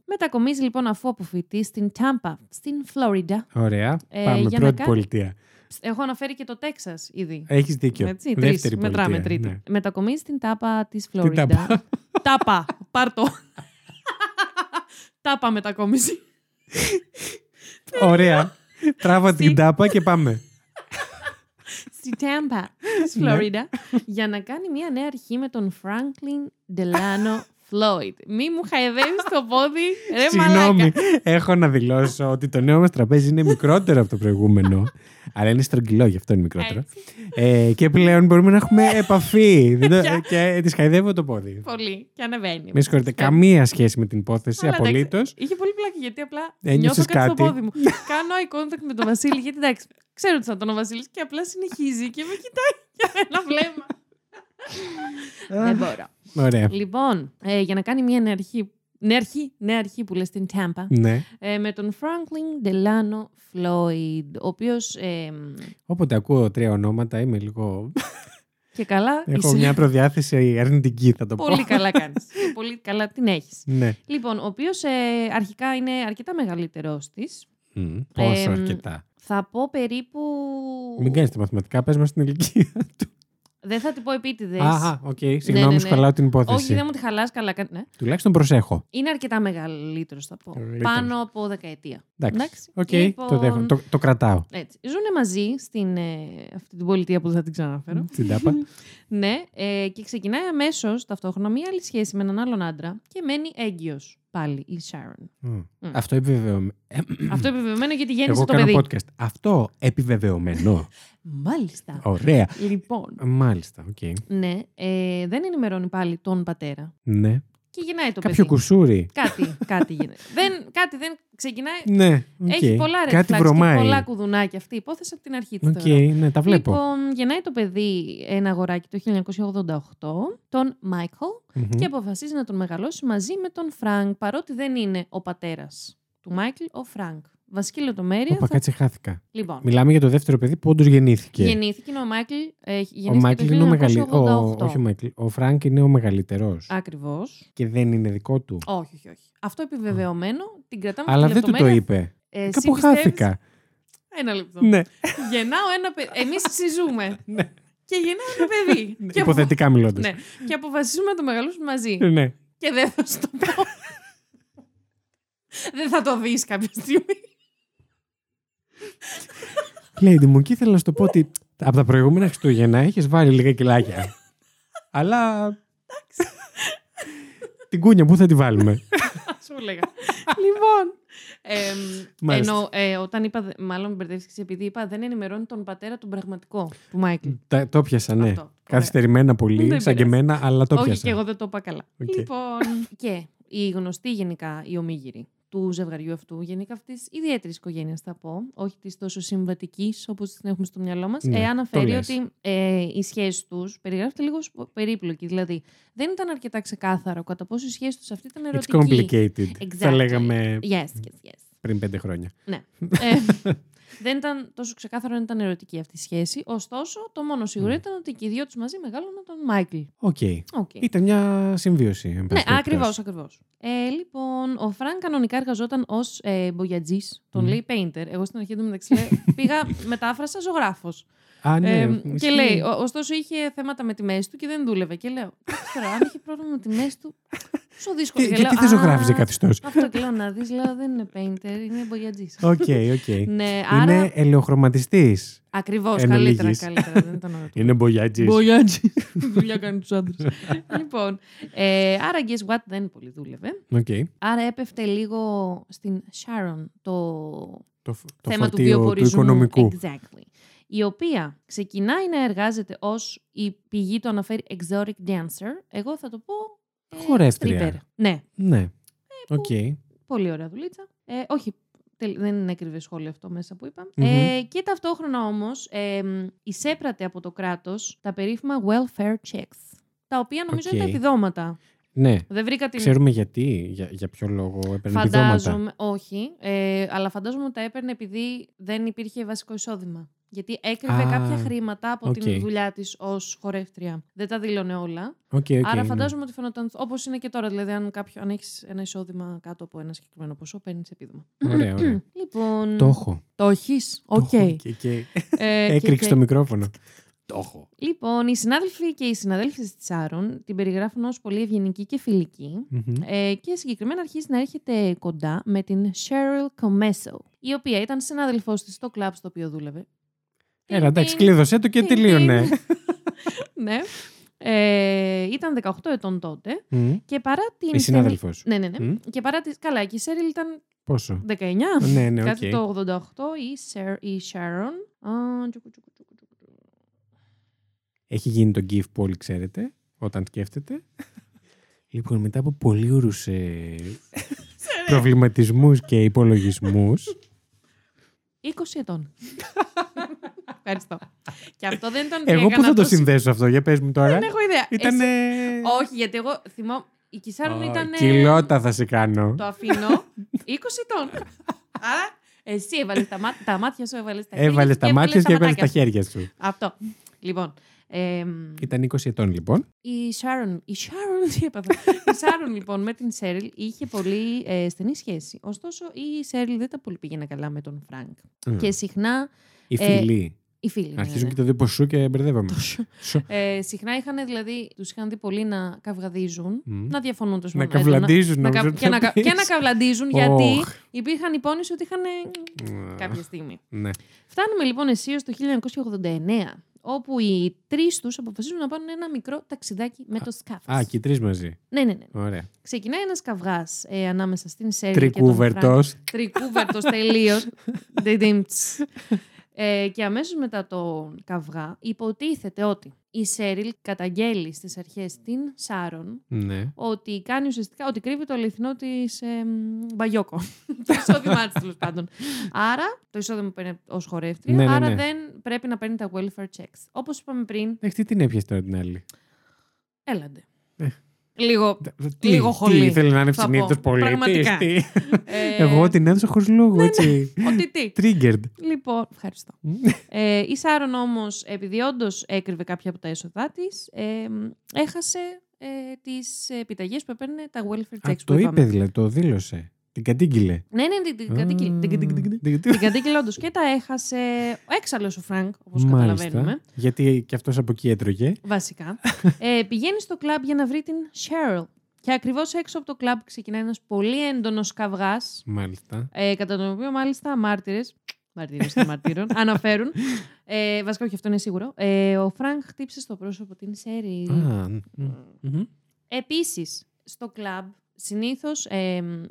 μετακομίζει λοιπόν αφού αποφοιτεί στην Τάμπα, στην Φλόριντα. Ωραία. Ε, Πάμε. για να Πρώτη κάνει- πολιτεία. Έχω αναφέρει και το Τέξας ήδη. Έχεις δίκιο. Έτσι, Δεύτερη τρεις. πολιτεία. Μετράμε τρίτη. ναι. Μετακομίζει στην Τάπα της Τάπα. Φλόριντα. (laughs) Τάπα. Πάρτο. (laughs) Τάπα μετακόμιση. Ωραία. Τράβα την τάπα και πάμε. Στη Τάμπα της Ναι. Φλόριντα για να κάνει μια νέα αρχή με τον Franklin Delano Floyd. Μη μου χαϊδεύεις το πόδι, ρε Συγγνώμη. μαλάκα. Έχω να δηλώσω ότι το νέο μας τραπέζι είναι μικρότερο από το προηγούμενο. Αλλά είναι στρογγυλό, γι' αυτό είναι μικρότερο. Έτσι. Ε, και πλέον μπορούμε να έχουμε επαφή. Δεν το- (laughs) Πια. και της χαϊδεύω το πόδι. Πολύ. Και ανεβαίνει. Με συγχωρείτε, καμία σχέση με την υπόθεση, Αλλά εντάξει, απολύτως. Είχε πολύ πλάκα γιατί απλά Ένιωσες νιώθω κάτι, στο κάτι. πόδι μου. (laughs) Κάνω eye contact με τον Βασίλη γιατί εντάξει, ξέρω ότι θα ήταν ο Βασίλης και απλά συνεχίζει και με κοιτάει (laughs) για ένα βλέμμα. Δεν μπορώ. Ωραία. Λοιπόν, ε, για να κάνει μια νέα αρχή, νέα αρχή, νέα αρχή που λες στην Τάμπα, Ναι. ε, με τον Franklin Delano Floyd, ο οποίος ε, Όποτε ακούω τρία ονόματα είμαι λίγο. και καλά Έχω είσαι μια προδιάθεση αρνητική, θα το πω. πολύ καλά κάνεις. Και πολύ καλά την έχεις. Ναι. Λοιπόν, ο οποίος ε, αρχικά είναι αρκετά μεγαλύτερός της. Μμ, Πόσο Εμ, αρκετά. Θα πω περίπου... Μην κάνεις τα μαθηματικά, πες μας την ηλικία του. Δεν θα την πω επίτηδες. Αχα, οκ. ναι, Συγγνώμη, ναι. σου χαλάω την υπόθεση. Όχι, δεν μου τη χαλάς καλά. κα- Ναι. Τουλάχιστον προσέχω. Είναι αρκετά μεγαλύτερος, θα πω. Μεγαλύτερος. Πάνω από δεκαετία. Εντάξει. Οκ, Λοιπόν, το, δέχομαι. το, το κρατάω. Έτσι. Ζούνε μαζί στην ε, αυτή την πολιτεία που δεν θα την ξαναναφέρω. Στην Τάμπα. (laughs) ναι, ε, και ξεκινάει αμέσως ταυτόχρονα μία άλλη σχέση με έναν άλλον άντρα και μένει έγκυος πάλι η Sharon. Μμ. Αυτό επιβεβαιωμένο. Αυτό επιβεβαιωμένο γιατί γέννησε Εγώ το κάνω παιδί. podcast. Αυτό επιβεβαιωμένο. (laughs) Μάλιστα. Ωραία. λοιπόν, Μάλιστα, οκ. ναι, ε, δεν ενημερώνει πάλι τον πατέρα Ναι. Και γεννάει το Κάποιο παιδί. κουσούρι. Κάτι, κάτι γίνεται. (laughs) δεν, κάτι δεν ξεκινάει. Ναι, οκ. Έχει πολλά red Κάτι flags βρωμάει. και πολλά κουδουνάκια αυτή η υπόθεση από την αρχή της Οκ, θεωρώ. ναι, τα βλέπω. Λοιπόν, γεννάει το παιδί ένα αγοράκι το 1988, τον Μάικλ, Μμμ. και αποφασίζει να τον μεγαλώσει μαζί με τον Φρανκ, παρότι δεν είναι ο πατέρας του Μάικλ, ο Φρανκ. Βασική λεπτομέρεια. Όπα, θα- κάτσε, χάθηκα. Λοιπόν, Μιλάμε για το δεύτερο παιδί που όντως γεννήθηκε. γεννήθηκε ο Μάικλ. Ε, Ο γεννήθηκε Μάικλ το είναι ο μεγαλύτερος. 1988. Όχι ο Μάικλ. Ο Φρανκ είναι ο μεγαλύτερος. Ακριβώς. Και δεν είναι δικό του. Όχι, όχι, όχι. Αυτό επιβεβαιωμένο την κρατάμε Αλλά αυτή τη δεν του το λεπτομέρεια. είπε. Ε, εσύ Κάπου πιστεύεις- χάθηκα. Ένα λεπτό. Ναι. Γεννάω ένα παιδί. Εμείς συζούμε. (laughs) Ναι. και γεννάω ένα παιδί. και, απο- Υποθετικά μιλώντας. ναι. και αποφασίζουμε να το μεγαλώσουμε μαζί. ναι. και δεν θα σου το πω. (laughs) δεν θα το δεις κάποια στιγμή. Lady μου, και ήθελα να σου το πω ότι από τα προηγούμενα Χριστούγεννα έχεις βάλει λίγα κιλάκια. Αλλά. την κούνια, πού θα τη βάλουμε. Σου έλεγα. λοιπόν. εμ, Μάλιστα. ενώ ε, όταν είπα, δε- μάλλον μπερδεύτηκες επειδή είπα δεν ενημερώνει τον πατέρα τον πραγματικό του Μάικλ. Τα- το 'πιασα, ναι. Αυτό, ωραία. Καθυστερημένα πολύ, Δεν σαν και πειράζει. εμένα, αλλά το Όχι πιάσα. και εγώ δεν το είπα καλά. Οκ. Λοιπόν. και η γνωστή γενικά η ομήγυρη του ζευγαριού αυτού, γενικά αυτής της ιδιαίτερης οικογένειας, θα πω, όχι της τόσο συμβατικής όπως την έχουμε στο μυαλό μας, Ναι, ε, το αναφέρει λες. ότι ε, η σχέση τους περιγράφεται λίγο σπο- περίπλοκη. Δηλαδή, δεν ήταν αρκετά ξεκάθαρο κατά πόσο η σχέση τους αυτή ήταν It's ερωτική. complicated. Θα Exactly. λέγαμε Yes, yes, yes. πριν πέντε χρόνια. Ναι. (laughs) ε, δεν ήταν τόσο ξεκάθαρο αν ήταν ερωτική αυτή η σχέση. Ωστόσο, το μόνο σίγουρο Ναι. ήταν ότι και οι δύο τους μαζί μεγάλωναν τον Μάικλ. OK. Okay. Ήταν μια συμβίωση. εν πάση Ναι, περιπτώσει. ακριβώς, ακριβώς. Ε, λοιπόν, ο Φρανκ κανονικά εργαζόταν ως ε, μπογιατζής. Τον Μμμ. λέει painter. Εγώ στην αρχή του μεταξύ (laughs) λέω, πήγα, μετέφρασα ζωγράφος. Α, ναι. Ε, και ισχύει. λέει, ο- ωστόσο είχε θέματα με τη μέση του και δεν δούλευε. Και λέω, «Εντάξει τώρα, αν είχε πρόβλημα με τη μέση του, πόσο δύσκολο. Τι- Και Και λέω, τι δεν ζωγράφιζε «Α, καθιστό. Αυτό και λέω να δεις, λέω δεν είναι painter, είναι μπογιατζή. Οκ, οκ. (laughs) ναι, άρα. Είναι ελαιοχρωματιστής. Ακριβώς, εν καλύτερα, ολίγης. καλύτερα. Δεν ήταν ωραίο. Είναι μπογιάτζη. Μπογιάτζη. (laughs) Δουλειά κάνει τους άντρες. λοιπόν, ε, άρα guess what, δεν πολύ δούλευε. Οκ. Άρα έπεφτε λίγο στην Sharon το, Το, φ- το θέμα του φορτίο του βιοπορισμού. οικονομικού. Exactly. Η οποία ξεκινάει να εργάζεται ως η πηγή το αναφέρει exotic dancer. Εγώ θα το πω... ε, Χορεύτρια. stripper. Ναι. Ναι. Οκ. Πολύ ωραία δουλίτσα. Ε, όχι, τελ- δεν είναι cringe σχόλιο αυτό μέσα που είπα. Μμμ. Ε, και ταυτόχρονα όμως ε, μ, εισέπραττε από το κράτος τα περίφημα welfare checks. Τα οποία νομίζω είναι τα Οκ. επιδόματα. Ναι. Δεν βρήκα την. Ξέρουμε γιατί, για, για ποιο λόγο έπαιρνε επιδόματα. Φαντάζομαι, όχι, ε, αλλά φαντάζομαι ότι τα έπαιρνε επειδή δεν υπήρχε βασικό εισόδημα. Γιατί έκρυβε Α, κάποια χρήματα από οκ. την δουλειά της ως χορεύτρια. Δεν τα δήλωνε όλα. OK, OK, Άρα ναι. φαντάζομαι ότι φαινόταν όπως είναι και τώρα. Δηλαδή, αν, κάποιο, αν έχεις ένα εισόδημα κάτω από ένα συγκεκριμένο ποσό, παίρνεις επίδομα. Ωραία, ωραία. (clears throat) Λοιπόν. Το έχω. Το έχεις; Το Οκ. έχω Και, και Ε, (laughs) και- έκρηξε και- το μικρόφωνο. Το έχω. Λοιπόν, οι συνάδελφοι και οι συναδέλφοι της Σάρον την περιγράφουν ως πολύ ευγενική και φιλική. Μμμ. Ε, και συγκεκριμένα αρχίζει να έρχεται κοντά με την Cheryl Comesso, η οποία ήταν συνάδελφός της στο κλαμπ στο οποίο δούλευε. Έλα, εντάξει, Τιν, κλείδωσέ το και τιν, τελείωνε. τιν. (laughs) ναι. Ε, ήταν 18 ετών τότε Μμ. και παρά την... Η συνάδελφος. Ναι, ναι, ναι. Μμ. Και παρά τη... Καλά, και η Cheryl ήταν Πόσο; 19. Ναι, ναι, οκ. Κάτι το 88 η, Σερ, η Sharon. Α, τσουκου, τσουκου, τσουκου, τσουκου. Έχει γίνει το GIF που όλοι ξέρετε, όταν σκέφτεται. (laughs) λοιπόν, μετά από πολύ ουρους ε, προβληματισμούς και υπολογισμούς, 20 ετών. (laughs) Ευχαριστώ. και αυτό δεν ήταν. εγώ έκανα πού θα το τόσο- συνδέσω αυτό, για πες μου τώρα. Δεν έχω ιδέα. Ήταν... Εσύ- Όχι, γιατί εγώ θυμώ. Η Κισάρων ήταν. Κιλότα θα σε κάνω. Το αφήνω 20 ετών. Άρα εσύ έβαλες τα, μάτια, τα μάτια σου, έβαλες τα χέρια Έβαλες σου τα και μάτια έβαλες και έβαλες τα ματάκια χέρια σου. σου. Αυτό. Λοιπόν. εμ, Ήταν 20 ετών λοιπόν. η Sharon, η Sharon, τι έπαθα. η Sharon λοιπόν με την Σέριλ είχε πολύ ε, στενή σχέση. Ωστόσο η Σέριλ δεν τα πολύ πήγαινε καλά με τον Φρανκ. Μμ. Και συχνά Οι ε, φίλοι. Οι φίλοι. ναι, Αρχίζουν ναι. και το δύο σου και μπερδεύαμε. Σου. Ε, συχνά είχαν δηλαδή, τους είχαν δει πολύ να καυγαδίζουν, Μμ. να διαφωνούν τους Να καυλαντίζουν, να, νομίζω κα- ότι και, θα να, κα- πεις. και να καυλαντίζουν γιατί Οχ. υπήρχαν υπόνοιες ότι είχαν Μμ. κάποια στιγμή. Ναι. Φτάνουμε λοιπόν αισίως το 1989, όπου οι τρεις τους αποφασίζουν να πάνε ένα μικρό ταξιδάκι με το σκάφος. Α, και οι τρεις μαζί. Ναι, ναι, ναι. Ωραία. Ξεκινάει ένας καυγάς ε, ανάμεσα στην Σέρι και τον Φρανκ. Τρικούβερτος. Τρικούβερτος τελείως. (laughs) Ντιντιμτς. Ε, και αμέσως μετά τον καυγά υποτίθεται ότι η Σέριλ καταγγέλει στις αρχές την Σάρον Ναι. ότι κάνει ουσιαστικά, ότι κρύβει το αληθινό της ε, μ, μπαγιόκο. (laughs) το εισόδημά της τέλος πάντων. Άρα, το εισόδημα που παίρνει ως χορεύτρια, Ναι, ναι, άρα ναι. δεν πρέπει να παίρνει τα welfare checks. Όπως είπαμε πριν, Εντάξει, τι την έπιασε τώρα την άλλη; έλαντε. Ε. Λίγο. Τι, Λίγο τι σκ- χολή, ήθελε να είναι θα ευσυνείδητος πω. πολίτης; Πραγματικά. τι. ε, Εγώ την έδωσα χωρίς λόγο, έτσι. Ότι τι. Triggered. Λοιπόν, ευχαριστώ. Ε, η Σάρον όμως, επειδή όντως έκρυβε κάποια από τα έσοδά της, ε, έχασε ε, τις επιταγές που έπαιρνε τα welfare Α, checks το που είπε είπαμε. δηλαδή, το δήλωσε. Την κατήγγειλε. Ναι, ναι, την- την κατήγγειλε. Α, Την κατήγγειλε. την- Την κατήγγειλε όντως. Και τα έχασε ο έξαλλος ο Φρανκ, όπως Μάλιστα. καταλαβαίνουμε. Γιατί και αυτός από εκεί έτρωγε. Βασικά. ε, πηγαίνει στο κλαμπ για να βρει την Cheryl. Και ακριβώς έξω από το κλαμπ ξεκινάει ένας πολύ έντονος καυγάς, Μάλιστα. ε, κατά τον οποίο μάλιστα μάρτυρες. Μαρτύρε των μαρτύρων. (laughs) αναφέρουν. Ε, βασικά, όχι, αυτό είναι σίγουρο. Ε, ο Φρανκ χτύπησε στο πρόσωπο την Σέρι. Α, μ, μμμ. Επίσης, στο κλαμπ, συνήθως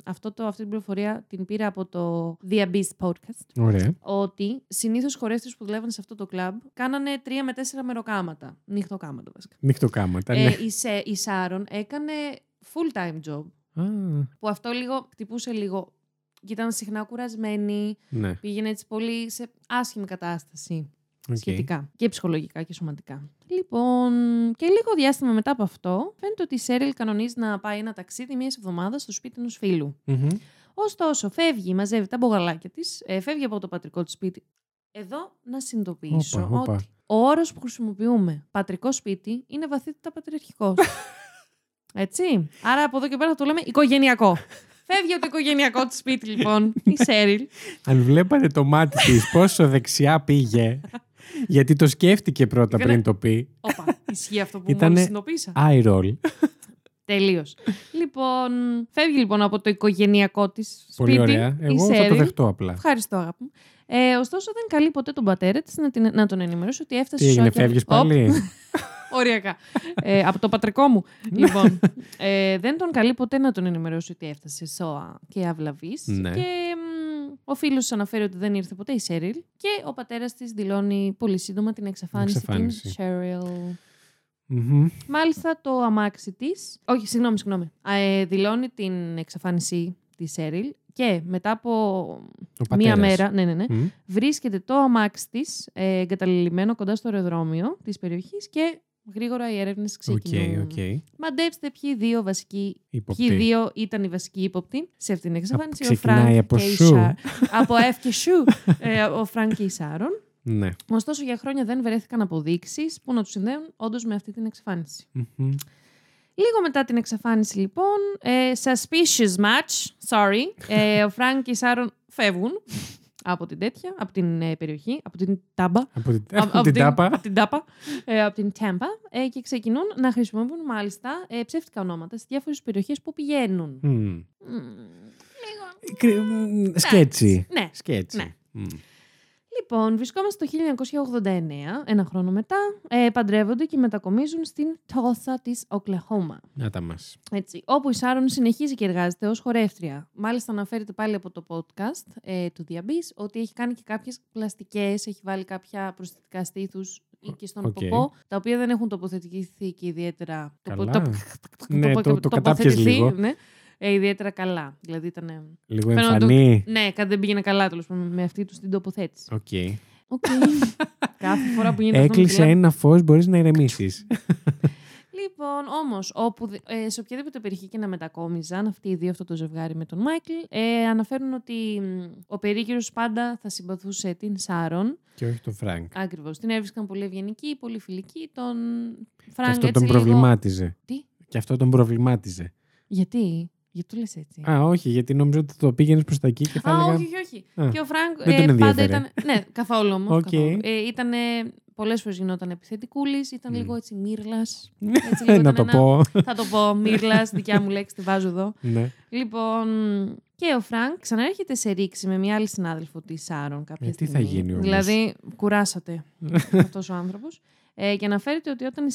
αυτό το, αυτή την πληροφορία την πήρα από το The Abyss podcast. Ωραία. Ότι συνήθως οι χορεύτριες που δουλεύαν σε αυτό το κλαμπ κάνανε τρία με τέσσερα μεροκάματα. Νυχτοκάματα βασικά. Νυχτοκάματα, Ε, ναι. η, Σε, η Σάρον έκανε full time job. Α, Που αυτό λίγο χτυπούσε λίγο. Και ήταν συχνά κουρασμένη. ναι. Πήγαινε έτσι πολύ σε άσχημη κατάσταση. Οκ. Σχετικά. Και ψυχολογικά και σωματικά. Λοιπόν, και λίγο διάστημα μετά από αυτό, φαίνεται ότι η Σέριλ κανονίζει να πάει ένα ταξίδι μία εβδομάδας στο σπίτι ενός φίλου. Μμμ. Ωστόσο, φεύγει, μαζεύει τα μπογαλάκια της, ε, φεύγει από το πατρικό της σπίτι. Εδώ να συνειδητοποιήσω Όπα, όπα. ότι ο όρος που χρησιμοποιούμε πατρικό σπίτι είναι βαθύτατα πατριαρχικός. (laughs) Έτσι. Άρα από εδώ και πέρα θα το λέμε οικογενειακό. Φεύγει από το οικογενειακό της σπίτι, λοιπόν, η Σέριλ. Αν βλέπανε το μάτι της πόσο δεξιά πήγε. Γιατί το σκέφτηκε πρώτα Έκανε- πριν το πει. Όπα, ισχύει αυτό που Ήτανε- μόλις συνειδητοποίησα. Eye roll. Τελείω. λοιπόν, φεύγει λοιπόν από το οικογενειακό της σπίτι. Πολύ ωραία. η Εγώ θα το Σέριλ. δεχτώ απλά. Ευχαριστώ, αγάπη μου. Ε, ωστόσο, δεν καλεί ποτέ τον πατέρα της να, την- να τον ενημερώσει ότι έφτασε Τι έγινε, σόκια. φεύγεις Οπ, πάλι; (laughs) Οριακά. ε, από το πατρικό μου. λοιπόν, ε, δεν τον καλεί ποτέ να τον ενημερώσει ότι έφτασε σώα και αυλαβής. Ναι. Και μ, ο φίλο αναφέρει ότι δεν ήρθε ποτέ η Σέριλ. Και ο πατέρας της δηλώνει πολύ σύντομα την εξαφάνιση, Εξαφάνιση. την Cheryl. Μμμ. Μάλιστα το αμάξι της. Όχι, συγγνώμη, συγγνώμη. Α, ε, δηλώνει την εξαφάνιση της Σέριλ και μετά από Ο μία πατέρας. μέρα ναι, ναι, ναι, Μμ. βρίσκεται το αμάξι της ε, εγκαταλειμμένο κοντά στο αεροδρόμιο της περιοχής και γρήγορα οι έρευνες Οκ, ξεκινούν. οκ. Μαντέψτε ποιοι δύο βασικοί. Ύποπτη. Ποιοι δύο ήταν οι βασικοί ύποπτοι σε αυτήν την εξαφάνιση. Ο ξεκινάει Φρανκ από και η σου. Σάρ. (laughs) από F και σου. ε, ο Φρανκ και η Σάρον. Ναι. Ωστόσο, για χρόνια δεν βρέθηκαν αποδείξεις που να τους συνδέουν όντως με αυτή την εξαφάνιση. Μμμ. Λίγο μετά την εξαφάνιση, λοιπόν, ε, suspicious much, sorry, ε, ο Φρανκ και η Σάρον φεύγουν από την τέτοια, από την ε, περιοχή, από την Τάμπα. Από την, Α- (laughs) από την τάπα. Από την Τάπα. Ε, από την Τάμπα. Ε, και ξεκινούν να χρησιμοποιούν μάλιστα ε, ψεύτικα ονόματα σε διάφορες περιοχές που πηγαίνουν. Μμ. Μμμ, Κρυ- μ, sketchy. Ναι. Sketchy. Ναι. Μμ. Λοιπόν, βρισκόμαστε το 1989, ένα χρόνο μετά, ε, παντρεύονται και μετακομίζουν στην Tulsa της Οκλαχόμα. Να τα μας. Έτσι, όπου η Σάρον συνεχίζει και εργάζεται ως χορεύτρια. Μάλιστα αναφέρεται πάλι από το podcast ε, του Διαμπής ότι έχει κάνει και κάποιες πλαστικές, έχει βάλει κάποια προσθετικά στήθους ή και στον Οκ. ποπό, τα οποία δεν έχουν τοποθετηθεί και ιδιαίτερα... Καλά. το- Ναι, το- το τοποθετηθεί, κατάπιες λίγο. Ναι, ε, ιδιαίτερα καλά. Δηλαδή ήταν... Λίγο Φαίνονταν το- εμφανή. Ναι, κάτι δεν πήγαινε καλά τέλος πάντων με αυτή τους την τοποθέτηση. OK. OK. (laughs) Κάθε φορά που γίνεται αυτό. με Έκλεισε τηλέφωνο- ένα φως, μπορείς να ηρεμήσεις. (laughs) Λοιπόν, όμως, όπου, δε- ε, σε οποιαδήποτε περιοχή και να μετακόμιζαν αυτοί οι δύο, αυτό το ζευγάρι με τον Μάικλ, ε, αναφέρουν ότι μ, ο περίγυρος πάντα θα συμπαθούσε την Σάρον. Και όχι τον Φρανκ. Ακριβώς. Την έβρισκαν πολύ ευγενική, πολύ φιλική. Τον Και Φρανκ αυτό έτσι τον λίγο- προβλημάτιζε. Τι; Και αυτό τον προβλημάτιζε. Γιατί, γιατί το λες έτσι; Α, όχι, γιατί νόμιζα ότι το πήγαινες προς τα εκεί και θα Α, έλεγα. όχι, όχι, όχι. Α, και ο Φρανκ δεν τον ε, πάντα ενδιέφερε. ήταν. Ναι, (laughs) καθόλου όμως. Οκ. Ε, ήταν. Πολλές φορές γινόταν επιθετικούλης, ήταν Μμ. λίγο έτσι μίρλας. (laughs) Έτσι, λίγο να ήταν το ένα- πω. Θα το πω, μίρλας, δικιά μου λέξη, τη βάζω εδώ. ναι. Λοιπόν, και ο Φρανκ ξαναέρχεται σε ρήξη με μια άλλη συνάδελφο τη Σάρον κάποια Ε, τι στιγμή. θα γίνει όμως; Δηλαδή, κούρασε (laughs) αυτός ο άνθρωπος. Ε, και αναφέρεται ότι όταν η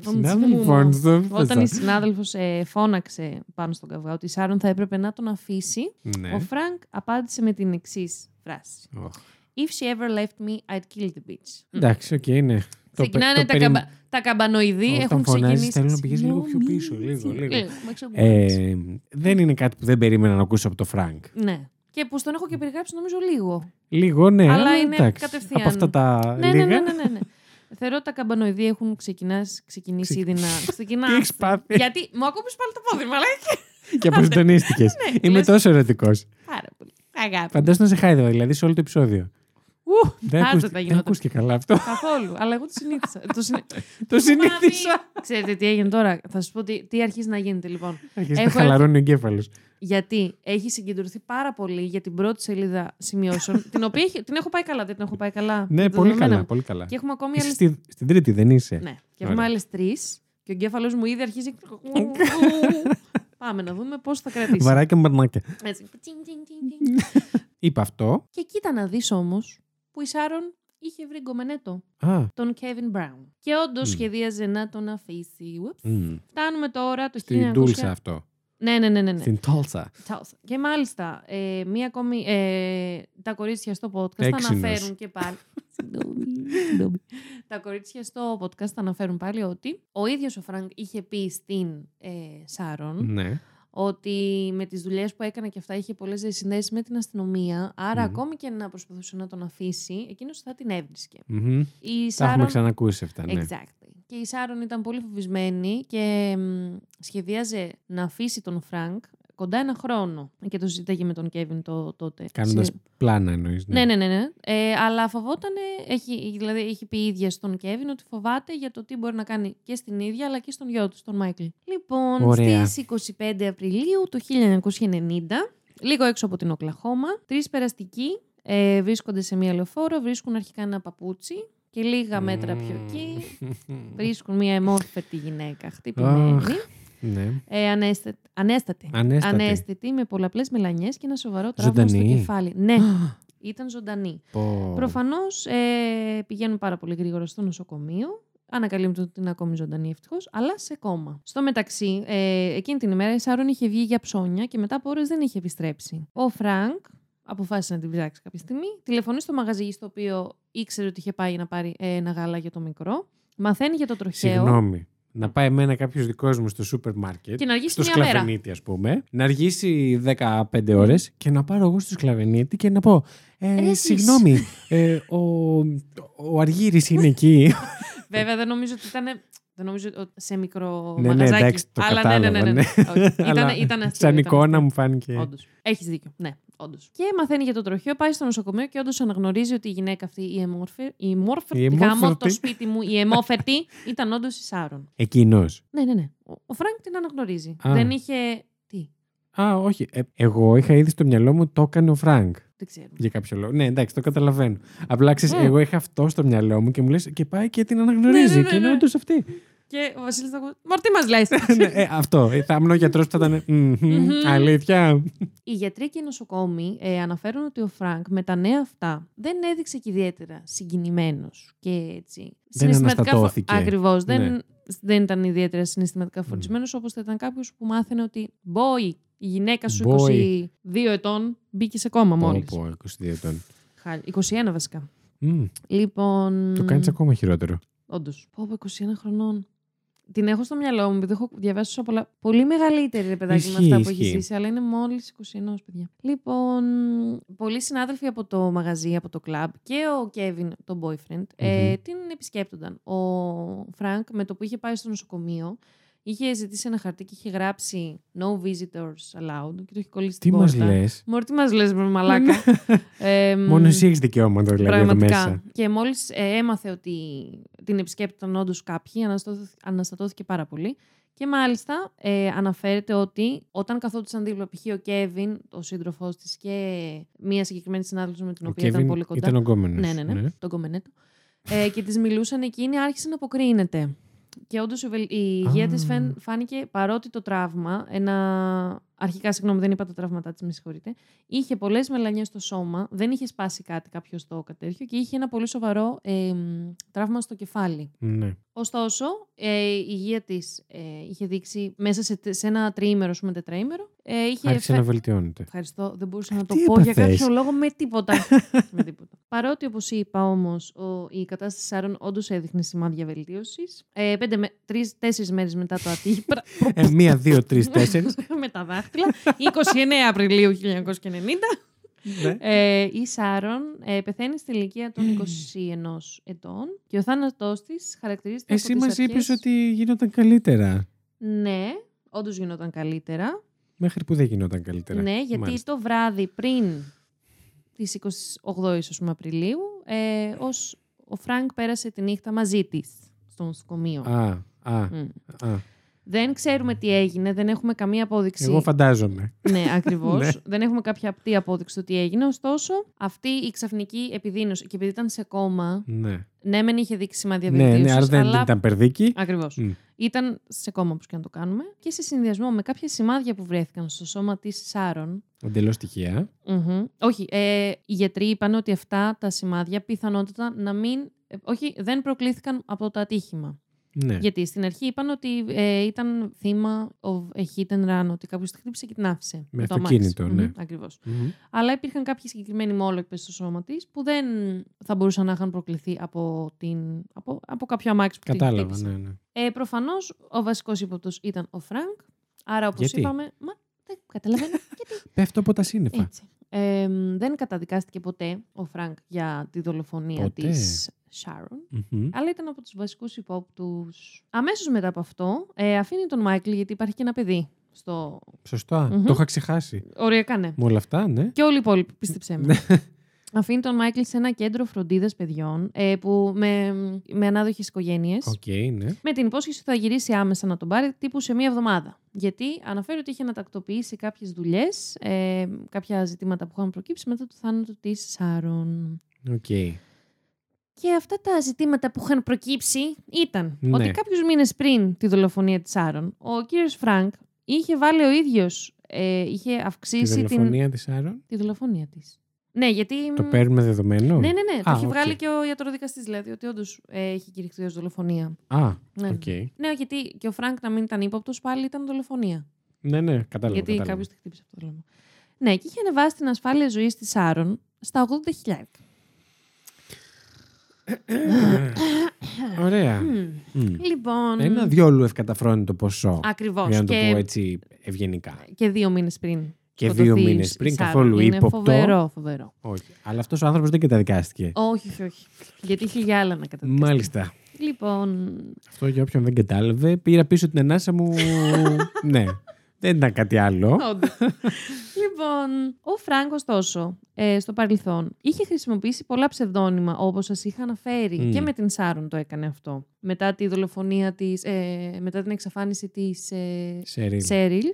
συνάδελφο. Συνάδελφος, δεν Όταν η πέσα. συνάδελφος ε, φώναξε πάνω στον καυγά ότι η Σάρον θα έπρεπε να τον αφήσει, Ναι. ο Φρανκ απάντησε με την εξής φράση. Οχ. If she ever left me, I'd kill the bitch. Εντάξει, οκ, ναι. Το Ξεκινάνε πε- το τα, περιμ- καμπα... τα καμπανοειδή Όταν έχουν φωνάζεις, ξεκινήσει. θέλω να πηγαίνεις λίγο πιο Συγγνώμη, πίσω, λίγο, συγγνώμη, λίγο. με ξεκουφάνεις. Ε, δεν είναι κάτι που δεν περίμενα να ακούσω από το Φρανκ. Ναι. Και που τον έχω και περιγράψει νομίζω λίγο. Λίγο, ναι. Αλλά είναι εντάξει. κατευθείαν. Από αυτά τα Ναι, ναι, λίγα. ναι, ναι, ναι, ναι. Θεωρώ ότι τα καμπανοειδή έχουν ξεκινάσει, ξεκινήσει Ξε- ήδη να. Ξεκινά. Τι έχεις πάθει. Γιατί μου ακούμπησε πάλι το πόδι, μαλάκι. Και αποσυντονίστηκε. Ναι, Είμαι λες- τόσο ερωτικός. Πάρα πολύ. Αγάπη. Φαντάζομαι να σε χάιδευα δηλαδή σε όλο το επεισόδιο. Ου, Δεν άντε ακούστηκε, τα δεν γινόταν. ακούστηκε καλά αυτό. Καθόλου. Αλλά εγώ το συνήθισα. το συνή- το συνήθισα. Μαμί. Ξέρετε τι έγινε τώρα. Θα σας πω τι, τι αρχίζει να γίνεται λοιπόν. Αρχίζει να Έχω χαλαρώνει ο εγκέφαλος. Γιατί έχει συγκεντρωθεί πάρα πολύ για την πρώτη σελίδα σημειώσεων. την οποία έχει- την έχω πάει καλά, δεν την έχω πάει καλά. Ναι, με τα πολύ δεδομένα καλά, μου. πολύ καλά. Και έχουμε ακόμη Είσαι άλλε. στη- στην τρίτη δεν είσαι; Ναι, και έχουμε Ωραία. άλλες τρεις. Και ο εγκέφαλος μου ήδη αρχίζει. Πάμε να δούμε πώς θα κρατήσει. Βαράκια μπαρνάκια. Έτσι. Τσιν, τσιν, τσιν, τσιν. Είπα αυτό. Και κοίτα να δεις όμως που η Σάρον είχε βρει γκομενέτο, Α, τον Kevin Brown. Και όντως Μμ. σχεδίαζε να τον αφήσει. Oops. μ, Φτάνουμε τώρα το 1900. στην Τούλσα αυτό. Ναι, ναι, ναι. ναι, ναι. Στην Τούλσα. Tulsa. Και μάλιστα, ε, μία ακόμη, ε, τα κορίτσια στο podcast θα Έξινος. αναφέρουν και πάλι. (laughs) Συγγνώμη, συγγνώμη. τα κορίτσια στο podcast θα αναφέρουν πάλι ότι ο ίδιος ο Φρανκ είχε πει στην ε, Σάρον Ναι. Ότι με τις δουλειές που έκανε και αυτά είχε πολλές συνδέσεις με την αστυνομία, άρα Μμμ. ακόμη και να προσπαθούσε να τον αφήσει, εκείνος θα την έβρισκε. Μμμ. Η Τα έχουμε Σάρον ξανακούσει αυτά, ναι. Exactly. Και η Σάρον ήταν πολύ φοβισμένη και μ, σχεδίαζε να αφήσει τον Φρανκ κοντά ένα χρόνο. Και το συζήταγε με τον Κέβιν το, τότε. Κάνοντας Συ- πλάνα εννοείς. Ναι, ναι, ναι. ναι. Ε, αλλά φοβόταν, έχει, δηλαδή έχει πει η ίδια στον Κέβιν ότι φοβάται για το τι μπορεί να κάνει και στην ίδια αλλά και στον γιο του, τον Μάικλ. Λοιπόν, Ωραία. στις 25 Απριλίου του 1990, λίγο έξω από την Οκλαχώμα, τρεις περαστικοί ε, βρίσκονται σε μία λεωφόρο, βρίσκουν αρχικά ένα παπούτσι και λίγα μέτρα πιο εκεί βρίσκουν μια (laughs) εμόρφετη γυναίκα χτυπημένη. Αχ. Ναι. Ε, ανέστατη, ανέστατη. Ανέστατη. Ανέστητη, με πολλαπλές μελανιές και ένα σοβαρό τραύμα στο Ζωντανή. κεφάλι. Ναι, (gasps) ήταν ζωντανή. Πω. Προφανώς ε, πηγαίνουν πάρα πολύ γρήγορα στο νοσοκομείο. Ανακαλύπτουν ότι είναι ακόμη ζωντανή ευτυχώς, αλλά σε κώμα. Στο μεταξύ, ε, εκείνη την ημέρα η Σάρον είχε βγει για ψώνια και μετά από ώρες δεν είχε επιστρέψει. Ο Φρανκ αποφάσισε να την ψάξει κάποια στιγμή. Τηλεφωνεί στο μαγαζί στο οποίο ήξερε ότι είχε πάει να πάρει ε, ένα γάλα για το μικρό. Μαθαίνει για το τροχαίο. Συγγνώμη. Να πάει εμένα κάποιος δικός μου στο σούπερ μάρκετ. Και να αργήσει στο μία μέρα. Σκλαβενίτη, ας πούμε. Να αργήσει 15 ώρες και να πάρω εγώ στο Σκλαβενίτη και να πω. Ε, Ρε, εσείς. συγγνώμη, ε, ο, ο Αργύρης είναι εκεί. (laughs) Βέβαια, δεν νομίζω ότι ήταν. Δεν νομίζω ότι σε μικρό ναι, ναι, μαγαζάκι. εντάξει, το Αλλά κατάλαβα. ναι, ναι, ναι. ναι. Όχι, Ήταν, Αλλά ήταν αστείο, Σαν ήταν εικόνα αστείο. μου φάνηκε. Όντως. Έχεις δίκιο. Ναι, όντως. Και μαθαίνει για το τροχαίο, πάει στο νοσοκομείο και όντως αναγνωρίζει ότι η γυναίκα αυτή, η εμόρφη, η εμόρφη, Η γαμώ εμόρφερτη. το σπίτι μου, η εμόφερτη, (laughs) ήταν όντως η Σάρον. Εκείνος. Ναι, ναι, ναι. Ο, ο Φρανκ την αναγνωρίζει. Α. Δεν είχε. Τι, Α, όχι. Ε, εγώ είχα ήδη στο μυαλό μου το έκανε ο Φρανκ. δεν ξέρω. Για κάποιο λόγο. Ναι, εντάξει, το καταλαβαίνω. Απλά ξέρεις, Mm. εγώ είχα αυτό στο μυαλό μου και μου λες και πάει και την αναγνωρίζει. Ναι, ναι, ναι, Και είναι ναι. όντως αυτή. Και ο Βασίλης θα πει: Μωρ, τι μας λες. (laughs) ναι, ε, αυτό. Ε, θα ήμουν ο γιατρός που θα ήταν. «Μμμ, Μμμ. Αλήθεια. Οι γιατροί και οι νοσοκόμοι ε, αναφέρουν ότι ο Φρανκ με τα νέα αυτά δεν έδειξε και ιδιαίτερα συγκινημένος και έτσι. αναστατώθηκε. Ακριβώς. Δεν, Ναι. δεν ήταν ιδιαίτερα συναισθηματικά φορτισμένος όπως θα ήταν κάποιος που μάθαινε ότι boy, η γυναίκα σου Boy. 22 ετών μπήκε σε κόμμα μόλις. Πω, πω, 22 ετών. 21 βασικά. Μμ, Λοιπόν. Το κάνεις ακόμα χειρότερο. Όντως. Πω, πω, 21 χρονών. Την έχω στο μυαλό μου, επειδή έχω διαβάσει τόσα πολλά. Πολύ μεγαλύτερη, ρε παιδάκι, με Ισχύει, αυτά που έχεις ισχύει. ζήσει, αλλά είναι μόλις 21, παιδιά. Λοιπόν, πολλοί συνάδελφοι από το μαγαζί, από το κλαμπ και ο Κέβιν, το boyfriend, ε, Μμμ. την επισκέπτονταν. Ο Φρανκ, με το που είχε πάει στο νοσοκομείο, είχε ζητήσει ένα χαρτί και είχε γράψει No visitors allowed και το είχε κολλήσει Τι στην μας πόρτα. λες; Μωρ, τι μας λες, μαλάκα; (laughs) ε, Μόνο εσύ έχεις δικαιώματα δηλαδή εδώ Πραγματικά. μέσα. Και μόλις έμαθε ότι την επισκέπτονταν όντως κάποιοι, αναστατώθη- αναστατώθηκε πάρα πολύ. Και μάλιστα ε, αναφέρεται ότι όταν καθόντουσαν δίπλα, π.χ. ο Κέβιν, ο σύντροφός της και μία συγκεκριμένη συνάδελφος με την Ο οποία ήταν Κέβιν πολύ κοντά. ήταν ο γκόμενος. Ναι, ναι, ναι, τον γκομενέτο. Ε, και της μιλούσαν εκείνη, άρχισε να αποκρίνεται. Και όντως η υγεία Α. τη φάνηκε παρότι το τραύμα, ένα. Αρχικά, συγγνώμη, δεν είπα τα τραύματά της, με συγχωρείτε. Είχε πολλές μελανιές στο σώμα, δεν είχε σπάσει κάτι κάποιος στο κατέρχιο και είχε ένα πολύ σοβαρό ε, μ, τραύμα στο κεφάλι. Ναι. Ωστόσο, ε, η υγεία της ε, είχε δείξει μέσα σε, σε ένα τριήμερο, ας πούμε, τετραήμερο. Ε, είχε Άρχισε φε- να βελτιώνεται. Ευχαριστώ. Δεν μπορούσα να το τι πω για έπαθες; κάποιο λόγο με τίποτα. (laughs) με τίποτα. Παρότι, όπως είπα όμως, η κατάσταση Σάρων όντως έδειχνε σημάδια βελτίωσης. Ε, πέντε με, τρεις, τέσσερις μέρες μετά το (laughs) ατύχημα. Ε, μία, δύο, τρεις, τέσσερις. με τα δάχτυλα. 29 Απριλίου 1990. ναι. Ε, η Σάρων ε, πεθαίνει στη ηλικία των 21 ετών και ο θάνατός της χαρακτηρίζεται Εσύ από μας τις είπες αρχές... ότι γινόταν καλύτερα. Ναι, όντως γινόταν καλύτερα. Μέχρι που δεν γινόταν καλύτερα. Ναι, γιατί Μάλιστα. το βράδυ πριν τις 28 ας πούμε, Απριλίου, ε, ως ο Φρανκ πέρασε τη νύχτα μαζί της στο νοσοκομείο. Α, α, Μμ. α. Δεν ξέρουμε τι έγινε, δεν έχουμε καμία απόδειξη. Εγώ φαντάζομαι. Ναι, ακριβώς. (laughs) Ναι. Δεν έχουμε κάποια απτή απόδειξη του τι έγινε. Ωστόσο, αυτή η ξαφνική επιδείνωση και επειδή ήταν σε κώμα, Ναι. ναι, μεν είχε δείξει σημάδια Ναι, βελτίωσης. ναι, άρα δεν αλλά... ήταν περδίκι. Ακριβώς. Μμ. Ήταν σε κόμμα, όπως και να το κάνουμε. Και σε συνδυασμό με κάποια σημάδια που βρέθηκαν στο σώμα της Σάρων. Εντελώς τυχαία. Μμμ. Όχι, ε, οι γιατροί είπαν ότι αυτά τα σημάδια πιθανότατα να μην. ε, όχι, δεν προκλήθηκαν από το ατύχημα. Ναι. Γιατί στην αρχή είπαν ότι ε, ήταν θύμα of a hit and run, ότι κάποιος τη χτύπησε και την άφησε. Με το αυτοκίνητο, αμάξι. ναι. Μμμ, Ακριβώς. Μμμ. Αλλά υπήρχαν κάποιοι συγκεκριμένοι μόλεκπε στο σώμα της που δεν θα μπορούσαν να είχαν προκληθεί από, την, από, από κάποιο αμάξι που την Κατάλαβα, χτύπησε. ναι, ναι. Ε, Προφανώς ο βασικός ύποπτος ήταν ο Φρανκ. Άρα, όπως Γιατί; είπαμε. Μα δεν καταλαβαίνω. γιατί. (laughs) Πέφτω από τα σύννεφα. Έτσι. Ε, μ, δεν καταδικάστηκε ποτέ ο Φρανκ για τη δολοφονία Ποτέ. της Sharon. Μμμ. Αλλά ήταν από τους βασικούς υπόπτους. Αμέσως μετά από αυτό, ε, αφήνει τον Μάικλ γιατί υπάρχει και ένα παιδί. Στο... Σωστά. Μμμ. Το είχα ξεχάσει. Οριακά, ναι. Με όλα αυτά, ναι. Και όλοι οι υπόλοιποι, πίστεψέ με. Αφήνει τον Μάικλ σε ένα κέντρο φροντίδας παιδιών ε, που με, με ανάδοχες οικογένειες. Οκ, ναι. Με την υπόσχεση ότι θα γυρίσει άμεσα να τον πάρει τύπου σε μία εβδομάδα. Γιατί αναφέρει ότι είχε να τακτοποιήσει κάποιες δουλειές, ε, κάποια ζητήματα που είχαν προκύψει μετά το θάνατο της Σάρων. Οκ. Και αυτά τα ζητήματα που είχαν προκύψει ήταν Ναι. ότι κάποιους μήνες πριν τη δολοφονία της Σάρων, ο κύριος Φρανκ είχε βάλει ο ίδιος, ε, είχε Τη αυξήσει την... δολοφονία της Σάρων. τη δολοφονία της. Ναι, γιατί... Το παίρνουμε δεδομένο; Ναι, ναι, ναι. το Α, έχει οκ. βγάλει και ο ιατροδικαστής, δηλαδή, ότι όντως ε, έχει κηρυχθεί ως δολοφονία. Α, Ναι, οκ. ναι, γιατί και ο Φρανκ να μην ήταν ύποπτος, πάλι ήταν δολοφονία. Ναι, ναι, κατάλαβα. γιατί κατάλαβα. κάποιος τη χτύπησε αυτό το λόγο. Ναι, και είχε ανεβάσει την ασφάλεια ζωής της Σάρων στα 80.000. Ωραία. Μμμ. Μμ. Λοιπόν. Ένα διόλου ευκαταφρόνητο ποσό. Ακριβώς. Για να το Και, πω έτσι ευγενικά. και δύο μήνες πριν. Και σκοτωθεί δύο η μήνες Σ- πριν, η Σάρων. καθόλου Είναι ύποπτο. Φοβερό, φοβερό. Όχι. Αλλά αυτός ο άνθρωπος δεν καταδικάστηκε. Όχι, όχι, όχι. Γιατί είχε για άλλα να καταδικαστεί. Μάλιστα. Λοιπόν. Αυτό για όποιον δεν κατάλαβε, πήρα πίσω την ανάσα μου. (laughs) ναι. Δεν ήταν κάτι άλλο. όντως. λοιπόν, ο Φράγκ, ωστόσο, ε, στο παρελθόν, είχε χρησιμοποιήσει πολλά ψευδόνυμα, όπως σας είχα αναφέρει. Μμ. Και με την Σάρων το έκανε αυτό. Μετά τη δολοφονία της, ε, μετά την εξαφάνιση της ε, Σερίλ. Σέριλ.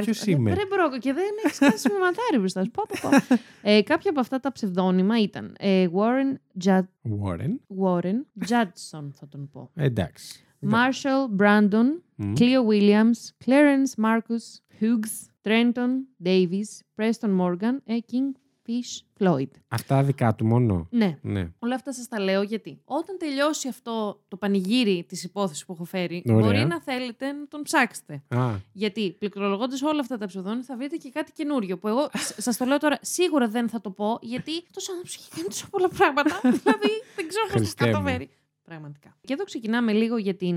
Ποιος είμαι; Ρε μπρόκο και δεν έχεις κάνει μηματάρι μπροστά σου. Πω, πω, πω. (laughs) ε, κάποια από αυτά τα ψευδόνυμα ήταν ε, Warren, Jud- Warren. Warren Judson, θα τον πω. Εντάξει. Marshall Brandon, Μμ. Cleo Williams, Clarence Marcus, Hughes, Trenton Davis, Preston Morgan, ε, King Fish Floyd. Αυτά δικά του μόνο. Ναι, Ναι. όλα αυτά σας τα λέω γιατί όταν τελειώσει αυτό το πανηγύρι της υπόθεσης που έχω φέρει, Ωραία. μπορεί να θέλετε να τον ψάξετε. Α, Γιατί πληκτρολογώντας όλα αυτά τα ψευδόνυμα θα βρείτε και κάτι καινούριο που εγώ σας το λέω τώρα σίγουρα δεν θα το πω γιατί αυτό ο άνθρωπο έχει κάνει τόσο πολλά πράγματα. (laughs) δηλαδή δεν ξέρω πώς το Χριστέ μου. καταφέρει. Πραγματικά. Και εδώ ξεκινάμε λίγο για την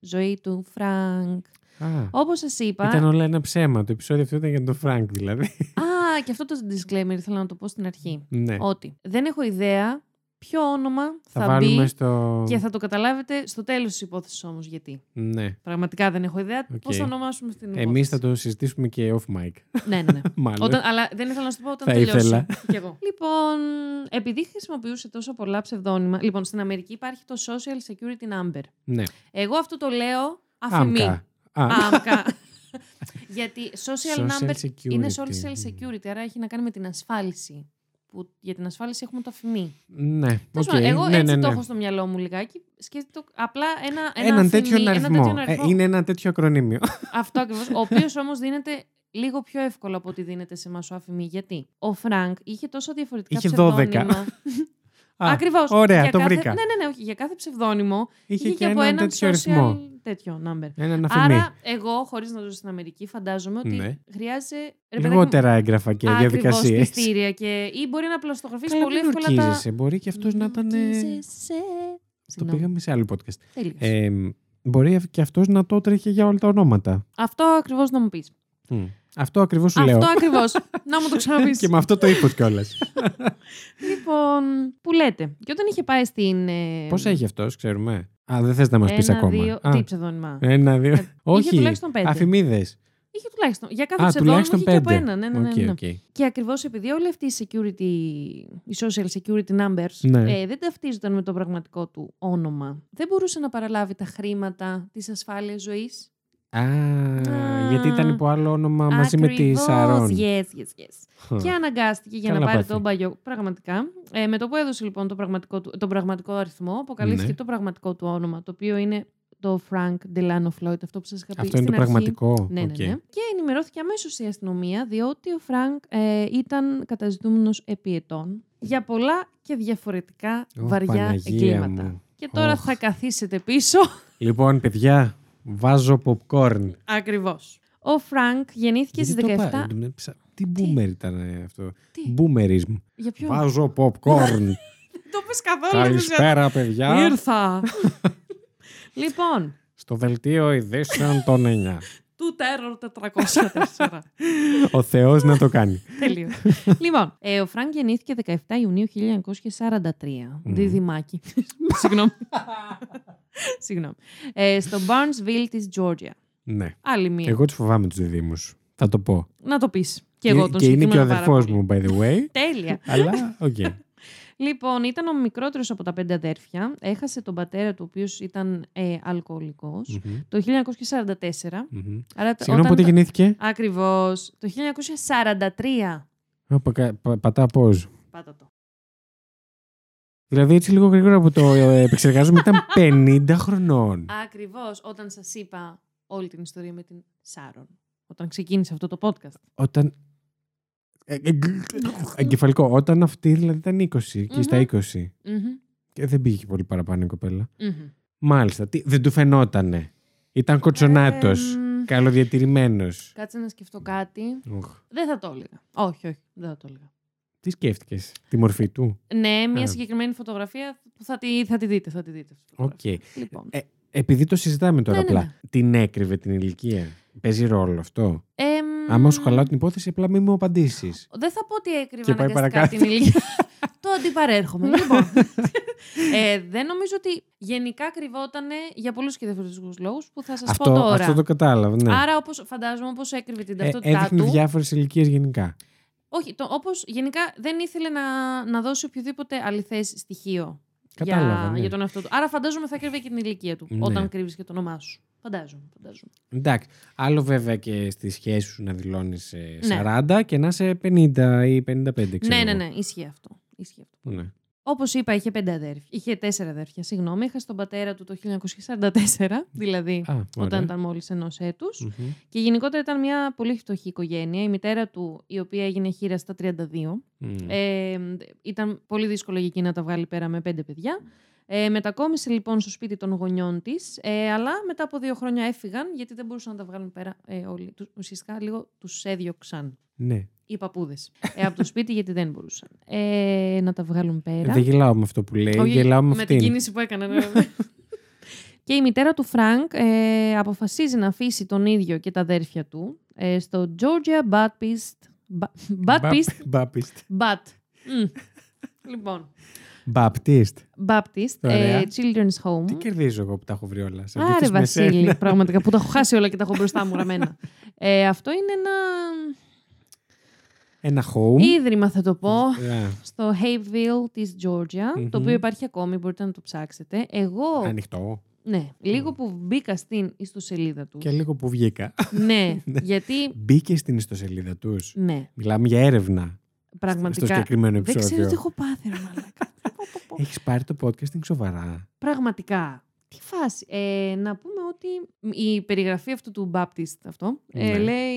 ζωή του Φρανκ. α. Όπως σας είπα. Ήταν όλα ένα ψέμα. Το επεισόδιο αυτό ήταν για τον Φρανκ δηλαδή. Α, και αυτό το disclaimer ήθελα να το πω στην αρχή. ναι. Ότι δεν έχω ιδέα ποιο όνομα Θα, θα, βάλουμε μπει στο. και θα το καταλάβετε στο τέλος της υπόθεσης όμως γιατί. Ναι. Πραγματικά δεν έχω ιδέα Οκ. πώς θα ονομάσουμε στην υπόθεση. Εμείς θα το συζητήσουμε και off mic. Ναι, ναι, ναι. (laughs) Μάλλον. Όταν, αλλά δεν ήθελα να σου το πω όταν Θα τελειώσει. ήθελα. Κι εγώ. (laughs) Λοιπόν, επειδή χρησιμοποιούσε τόσο πολλά ψευδόνυμα. Λοιπόν, στην Αμερική υπάρχει το Social Security Number. Ναι. Εγώ αυτό το λέω ΑΦΜ. ΑΜΚΑ. Α, ΑΜΚΑ. (laughs) Γιατί social, Social number security. είναι social security, άρα έχει να κάνει με την ασφάλιση. Που για την ασφάλιση έχουμε το ΑΦΜ. Ναι. Τέλος οκ. πάντων, Εγώ ναι, έτσι ναι, το ναι. έχω στο μυαλό μου λιγάκι. Σκέφτεται απλά ένα, ένα Έναν ΑΦΜ, τέτοιο ένα αριθμό. τέτοιο αριθμό. Ε, είναι ένα τέτοιο ακρωνύμιο. (laughs) Αυτό ακριβώς. Ο οποίος όμως δίνεται λίγο πιο εύκολο από ό,τι δίνεται σε εμάς ο ΑΦΜ. Γιατί; Ο Φρανκ είχε τόσο διαφορετικά Είχε 12. ψευδόνυμα. (laughs) Α, Ακριβώς. Ωραία, το βρήκα. Ναι, ναι, ναι, όχι. Για κάθε ψευδόνυμο Είχε, είχε, και, από έναν έναν τέτοιο social αριθμό. τέτοιο number. Έναν ΑΦΜ. Άρα, εγώ, χωρίς να ζω στην Αμερική, φαντάζομαι ότι Ναι. χρειάζεται. ρε παιδάκι μου, Λιγότερα έγγραφα και ακριβώς διαδικασίες. πειστήρια και... ή μπορεί να πλαστογραφήσει Καλά, πολύ μην εύκολα τα. ορκίζεσαι. Μπορεί και αυτός να ήταν. ε, Ορκίζεσαι. Το Συγγνώμη. πήγαμε σε άλλο podcast. Τέλειος. Ε, μπορεί και αυτός να το τρέχει για όλα τα ονόματα. Αυτό ακριβώς να μου πεις. Μμ. Αυτό ακριβώς σου λέω. Αυτό ακριβώς. να μου το ξαναπείς. (laughs) και με αυτό το ύφο κιόλας. Λοιπόν, που λέτε. Και όταν είχε πάει στην. ε, Πώς έχει αυτός, ξέρουμε; Α, δεν θες να μας πεις ένα, ακόμα. Δύο, Α, τι ψευδόνυμα. ένα, δύο. είχε Όχι. τουλάχιστον πέντε. Αφημίδες. Είχε τουλάχιστον. Για κάθε Α, ψευδόνυμο τουλάχιστον είχε και από πέντε. ένα. Ναι, ναι, ναι, ναι. OK, OK. Και ακριβώς επειδή όλοι αυτοί οι security, οι social security numbers Ναι. ε, δεν ταυτίζονταν με το πραγματικό του όνομα, δεν μπορούσε να παραλάβει τα χρήματα της ασφάλειας ζωής; Α, γιατί ήταν υπό άλλο όνομα μαζί με τη Σαρών. Yes, yes, yes. Και αναγκάστηκε για Καλά να πάρει πάθη. τον παλιό. Πραγματικά. Ε, με το που έδωσε λοιπόν το πραγματικό του, τον πραγματικό αριθμό, αποκαλύφθηκε Ναι. το πραγματικό του όνομα, το οποίο είναι το Frank Delano Floyd, αυτό που σας είχα πει Αυτό είναι στην το αρχή. πραγματικό. Ναι, ναι, Οκ. ναι. Και ενημερώθηκε αμέσως η αστυνομία, διότι ο Φρανκ ε, ήταν καταζητούμενος επί ετών για πολλά και διαφορετικά Ω, βαριά Παναγία εγκλήματα. μου. Και τώρα Οχ. θα καθίσετε πίσω. Λοιπόν, παιδιά, βάζω popcorn. Ακριβώς. Ο Φρανκ γεννήθηκε Γιατί στις το 17. πά- ε, ψα- Τι boomer ήταν ε, αυτό; Τι; Boomerism. Για ποιο. Βάζω popcorn. (laughs) Δεν το πες καθόλου. Καλησπέρα, παιδιά. Ήρθα. λοιπόν, Στο δελτίο ειδήσεων των 9. (laughs) του Terror 404. Ο Θεός να το κάνει. Τέλειο. λοιπόν, ε, ο Φρανκ γεννήθηκε 17 Ιουνίου 1943. Διδυμάκι. Συγγνώμη. Συγγνώμη. Ε, στο Barnesville της Georgia. Ναι. Άλλη μία. Εγώ τους φοβάμαι τους διδύμους. Θα το πω. Να το πεις. Και εγώ τον και είναι και ο συγκεκριμένα πάρα αδερφός πολύ. μου, by the way. Τέλεια. Αλλά, οκ. Λοιπόν, ήταν ο μικρότερος από τα πέντε αδέρφια. Έχασε τον πατέρα του, ο οποίος ήταν ε, αλκοολικός, Μμμ, το 1944. μμμ. Άρα, Συγγνώμη, πότε γεννήθηκε. Ακριβώς. Το 1943. Α, πα- πα- Πατά πώς. Πάτα το. Δηλαδή έτσι λίγο γρήγορα που το ε, επεξεργάζομαι ήταν (laughs) 50 χρονών. Ακριβώς όταν σας είπα όλη την ιστορία με την Σάρον. Όταν ξεκίνησε αυτό το podcast. Όταν... ε, ε, Εγκεφαλικό. Όταν αυτή δηλαδή ήταν 20 και στα 20. Μμμ, Και δεν πήγε πολύ παραπάνω η κοπέλα. μμμ. Μάλιστα. Τι, δεν του φαινότανε. Ήταν κοτσονάτος. Εμ, Καλοδιατηρημένος. Κάτσε να σκεφτώ κάτι. Οχ. Δεν θα το έλεγα. Όχι, όχι, δεν θα το έλεγα. Τι σκέφτηκε, τη μορφή του. Ναι, μια Α. συγκεκριμένη φωτογραφία που θα τη, θα τη δείτε. Θα τη δείτε αυτή τη φωτογραφία. Οκ. Λοιπόν. Ε, επειδή το συζητάμε τώρα Ναι, ναι, απλά, ναι. την έκρυβε την ηλικία. Παίζει ρόλο αυτό. Εμ, Άμα σου χαλάω την υπόθεση, απλά μην μου απαντήσεις. Δεν θα πω ότι έκρυβα Και πάει αναγκαστικά παρακάτω. την ηλικία. (laughs) το αντιπαρέρχομαι. (laughs) λοιπόν. ε, δεν νομίζω ότι γενικά κρυβόταν για πολλούς και διαφορετικούς λόγους που θα σας πω Αυτό, τώρα. αυτό το κατάλαβα. Ναι. Άρα, όπως, φαντάζομαι, όπως έκρυβε την Ε, ταυτότητά έδειχνε του. διάφορες ηλικίες γενικά. Όχι, το, όπως γενικά δεν ήθελε να, να δώσει οποιοδήποτε αληθές στοιχείο Κατάλαβα. για, ναι. για τον εαυτό του. Άρα φαντάζομαι θα κρύβε και την ηλικία του Ναι. όταν κρύβεις και το όνομά σου. Φαντάζομαι, φαντάζομαι. Εντάξει. Άλλο βέβαια και στη σχέση σου να δηλώνεις Ναι. 40 και να είσαι 50 ή 55. Ξέρω Ναι, ναι, εγώ. ναι, ισχύει αυτό. Ισχύει αυτό. ναι. Όπως είπα, είχε πέντε αδέρφια. Είχε τέσσερα αδέρφια, συγγνώμη. Έχασε τον πατέρα του το 1944, (laughs) δηλαδή Α, όταν ωραία. ήταν μόλις ενός έτους. Μμμ. Και γενικότερα ήταν μια πολύ φτωχή οικογένεια. Η μητέρα του, η οποία έγινε χήρα στα 32, Μμ. Ε, ήταν πολύ δύσκολο για εκείνη να τα βγάλει πέρα με πέντε παιδιά. Ε, μετακόμισε λοιπόν στο σπίτι των γονιών της, ε, αλλά μετά από δύο χρόνια έφυγαν γιατί δεν μπορούσαν να τα βγάλουν πέρα ε, όλοι. Τους, ουσιαστικά λίγο τους έδιωξαν Ναι. οι παππούδες ε, από το σπίτι γιατί δεν μπορούσαν ε, να τα βγάλουν πέρα. Δεν γελάω με αυτό που λέει, Όχι, γελάω με την αυτήν. κίνηση που έκανε. ναι. (laughs) και η μητέρα του Φρανκ ε, αποφασίζει να αφήσει τον ίδιο και τα αδέρφια του ε, στο Georgia Baptist. Ba- Baptist. Baptist. But. Μμ. λοιπόν. Baptist. Baptist Ωραία. ε, Children's Home. Τι κερδίζω εγώ που τα έχω βρει όλα. Σε Άρε αντίθεση με Βασίλη, σένα. (laughs) πραγματικά που τα έχω χάσει όλα και τα έχω μπροστά μου γραμμένα. ε, αυτό είναι ένα Ένα home. ίδρυμα θα το πω Α, στο Hayville της Georgia, Μμμ. το οποίο υπάρχει ακόμη, μπορείτε να το ψάξετε. Εγώ, Ανοιχτό. ναι, λίγο που μπήκα στην ιστοσελίδα τους. Και λίγο που βγήκα. Ναι, (laughs) γιατί, Μπήκε στην ιστοσελίδα τους. ναι, Μιλάμε για έρευνα στο πραγματικά, συγκεκριμένο δεν ξέρω τι επεισόδιο. έχω πάθει, ρε μαλάκα. Πω, πω, πω. Έχεις πάρει το podcasting σοβαρά; Πραγματικά. Τι φάση. Ε, να πούμε ότι η περιγραφή αυτού του Baptist αυτό ε, Ναι. λέει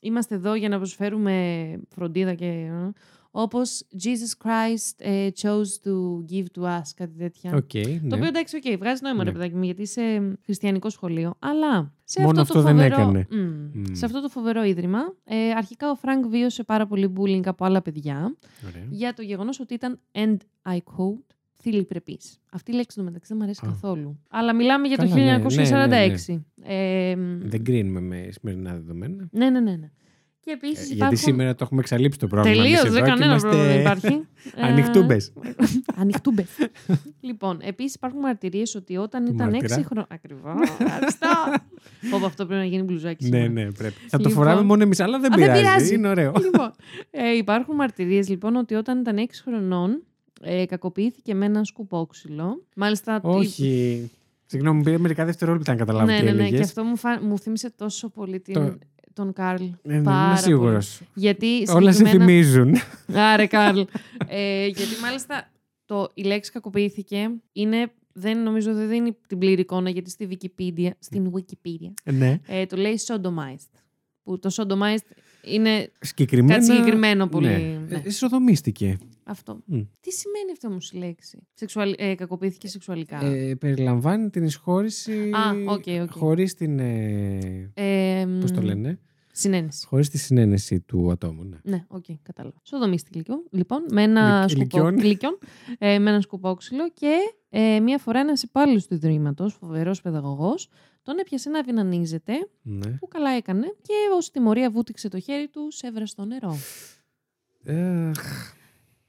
είμαστε εδώ για να προσφέρουμε φροντίδα και ε, όπως Jesus Christ ε, chose to give to us, κάτι τέτοια. Οκ. Το ναι. οποίο εντάξει, οκ, βγάζει νόημα, ρε Ναι. παιδάκι μου, γιατί είσαι χριστιανικό σχολείο. Αλλά σε Μόνο αυτό, αυτό το δεν φοβερό, έκανε. Μμ. Μμ. σε αυτό το φοβερό ίδρυμα, ε, αρχικά ο Φρανκ βίωσε πάρα πολύ bullying από άλλα παιδιά Ωραία. για το γεγονός ότι ήταν, and I quote, θηλυπρεπής. Αυτή η λέξη του μεταξύ δεν μου αρέσει Α. καθόλου. Αλλά μιλάμε για το Καλά, ναι, 1946. Ε, Δεν κρίνουμε με σημερινά δεδομένα. ναι, ναι, ναι. ναι. Και επίσης Ε, υπάρχουν. Γιατί σήμερα το έχουμε εξαλείψει το πρόβλημα. Τελείως, εμείς δεν εδώ και κανένα είμαστε πρόβλημα δεν υπάρχει. (laughs) Ανοιχτούμπες. Ανοιχτούμπες. (laughs) λοιπόν, επίσης υπάρχουν μαρτυρίες ότι όταν ήταν Μάρτυρα; 6 χρόνια. Ακριβώς. Ευχαριστώ. Πω, πω, αυτό πρέπει να γίνει μπλουζάκι. Ναι, σήμερα. ναι, πρέπει. Θα το Λοιπόν. φοράμε μόνο εμείς, αλλά δεν Α, δεν πειράζει. πειράζει. Είναι ωραίο. λοιπόν, ε, υπάρχουν μαρτυρίες λοιπόν ότι όταν ήταν 6 χρονών ε, κακοποιήθηκε με ένα σκουπόξυλο. Μάλιστα. Όχι. Συγγνώμη, πήρε μερικά δευτερόλεπτα να καταλάβω ναι, τι ναι, ναι. έλεγες. Και αυτό μου, φα... μου θύμισε τόσο πολύ την... Το- τον Καρλ. Ε, ναι, πάρα είμαι σίγουρος. πολύ. Γιατί Όλα σε συγκεκριμένα- θυμίζουν. Άρε, Καρλ. ε, γιατί μάλιστα το, η λέξη κακοποιήθηκε είναι. Δεν νομίζω δεν δίνει την πλήρη εικόνα γιατί στη Wikipedia, στην Wikipedia ναι. ε, το λέει sodomized. Που το sodomized είναι Συγκεκριμένα. κάτι συγκεκριμένο πολύ. Ναι. ναι. Ε, Σοδομίστηκε. Αυτό. Μμ. Τι σημαίνει αυτό όμως η λέξη. Σεξουαλ... Ε, κακοποιήθηκε σεξουαλικά. Ε, περιλαμβάνει την εισχώρηση. Α, οκ, οκ. Χωρίς την. Ε, Ε, Πώς το λένε; Συναίνεση. Χωρίς τη συναίνεση του ατόμου. Ναι. Ναι, οκ, κατάλαβα. Σοδομίστηκε λοιπόν, λοιπόν με ένα, Λυκ- σκουπό... λυκιών. λυκιών, ε, με ένα σκουπόξυλο και ε, μία φορά ένας υπάλληλος του Ιδρύματος, φοβερός παιδαγωγός, τον έπιασε να αυνανίζεται, ναι. που καλά έκανε, και ως τιμωρία βούτηξε το χέρι του σε βραστό νερό. Αχ,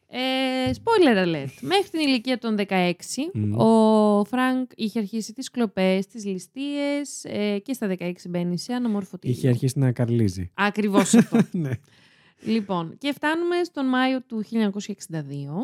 Ε, spoiler alert. Μέχρι την ηλικία των 16, Μμμ. ο Φρανκ είχε αρχίσει τις κλοπές, τις ληστείες ε, και στα 16 μπαίνει σε αναμορφωτήριο. Είχε αρχίσει να καρλίζει. Ακριβώς αυτό. (laughs) ναι. λοιπόν, και φτάνουμε στον Μάιο του 1962.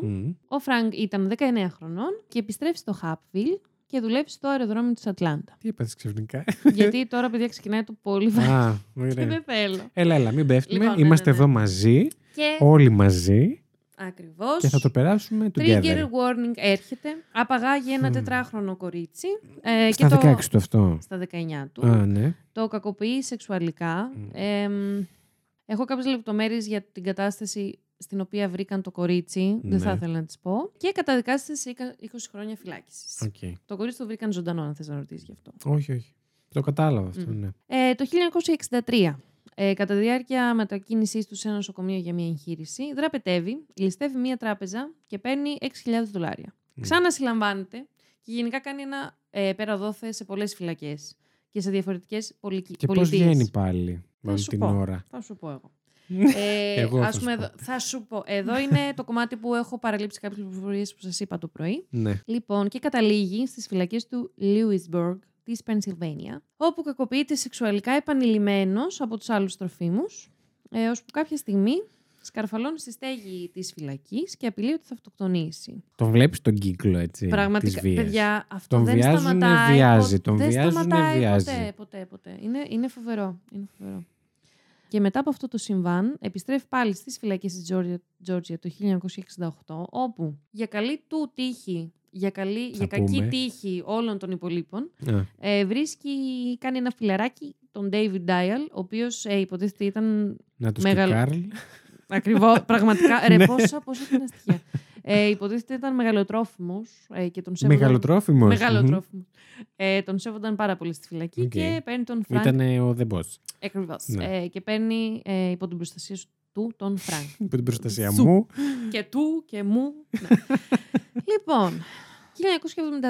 Μμ. Ο Φρανκ ήταν 19 χρονών και επιστρέφει στο Hapeville και δουλεύει στο αεροδρόμιο της Ατλάντα. Τι έπαθε ξαφνικά; Γιατί τώρα, παιδιά, ξεκινάει το πολύ βαρύ Α, και ωραία. δεν θέλω. Έλα, έλα, μην πέφτουμε. Λοιπόν, ναι, Είμαστε ναι, ναι. εδώ μαζί, Και όλοι μαζί ακριβώς... και θα το περάσουμε Trigger together. warning έρχεται. Απαγάγει ένα Μμμ. τετράχρονο κορίτσι. Ε, Στα και 16 το... του αυτό. Στα 19 του. Α, ναι. Το κακοποιεί σεξουαλικά. Μμ. Εμ, έχω κάποιες λεπτομέρειες για την κατάσταση στην οποία βρήκαν το κορίτσι. Δεν θα Ναι. ήθελα να τις πω. Και καταδικάστηκε σε 20 χρόνια φυλάκισης. Οκ. Το κορίτσι το βρήκαν ζωντανό, αν θες να ρωτήσεις γι' αυτό. Όχι, όχι. Το κατάλαβα αυτό, Μμ. ναι. Ε, το 1963 Ε, κατά τη διάρκεια μετακίνησής του σε ένα νοσοκομείο για μια εγχείρηση, δραπετεύει, ληστεύει μια τράπεζα και παίρνει 6.000 δολάρια. Μμ. Ξανασυλλαμβάνεται και γενικά κάνει ένα ε, πέρα δώθε σε πολλές φυλακές και σε διαφορετικές πολιτικέ. Και πώς βγαίνει πάλι όλη σου την πω. ώρα; Θα σου πω εγώ. Ε, Εγώ θα ας σου πούμε, πω. εδώ, θα σου πω. Εδώ είναι το κομμάτι που έχω παραλείψει κάποιες πληροφορίες που σας είπα το πρωί. Ναι. Λοιπόν, και καταλήγει στις φυλακές του Lewisburg της Pennsylvania, όπου κακοποιείται σεξουαλικά επανειλημμένος από τους άλλους τροφίμους, ε, ώσπου κάποια στιγμή σκαρφαλώνει στη στέγη της φυλακής και απειλεί ότι θα αυτοκτονήσει. Τον βλέπεις τον κύκλο έτσι. Πραγματικά, της βίας. παιδιά, αυτό Τον δεν βιάζουνε, σταματάει. βιάζει, πο- τον δεν βιάζουνε, σταματάει βιάζει. Ποτέ, ποτέ, ποτέ. Είναι, είναι φοβερό. Είναι φοβερό. Και μετά από αυτό το συμβάν, επιστρέφει πάλι στις φυλακές της Georgia, Georgia το 1968, όπου για καλή του τύχη, για, καλή, για κακή πούμε. τύχη όλων των υπολείπων, Α, ε, βρίσκει, κάνει ένα φιλαράκι, τον David Dial, ο οποίος ε, υποτίθεται ήταν να τους Μεγάλο- και Καρλ. Ακριβώς, πραγματικά. Ρε, (laughs) Ναι. πόσα, πόσα ήταν στοιχεία. Ε, υποτίθεται ήταν μεγαλοτρόφιμος ε, και τον σέβονταν. Μεγαλοτρόφιμος. Μεγαλοτρόφιμος. Ε, τον σέβονταν πάρα πολύ στη φυλακή Οκ. και παίρνει τον Φρανκ. Ήταν ο The Boss. Ακριβώς. Ναι. Ε, και παίρνει ε, υπό την προστασία σου- του τον Φρανκ. (laughs) Υπό την προστασία Σου. μου. και του και μου. Ναι. (laughs) λοιπόν,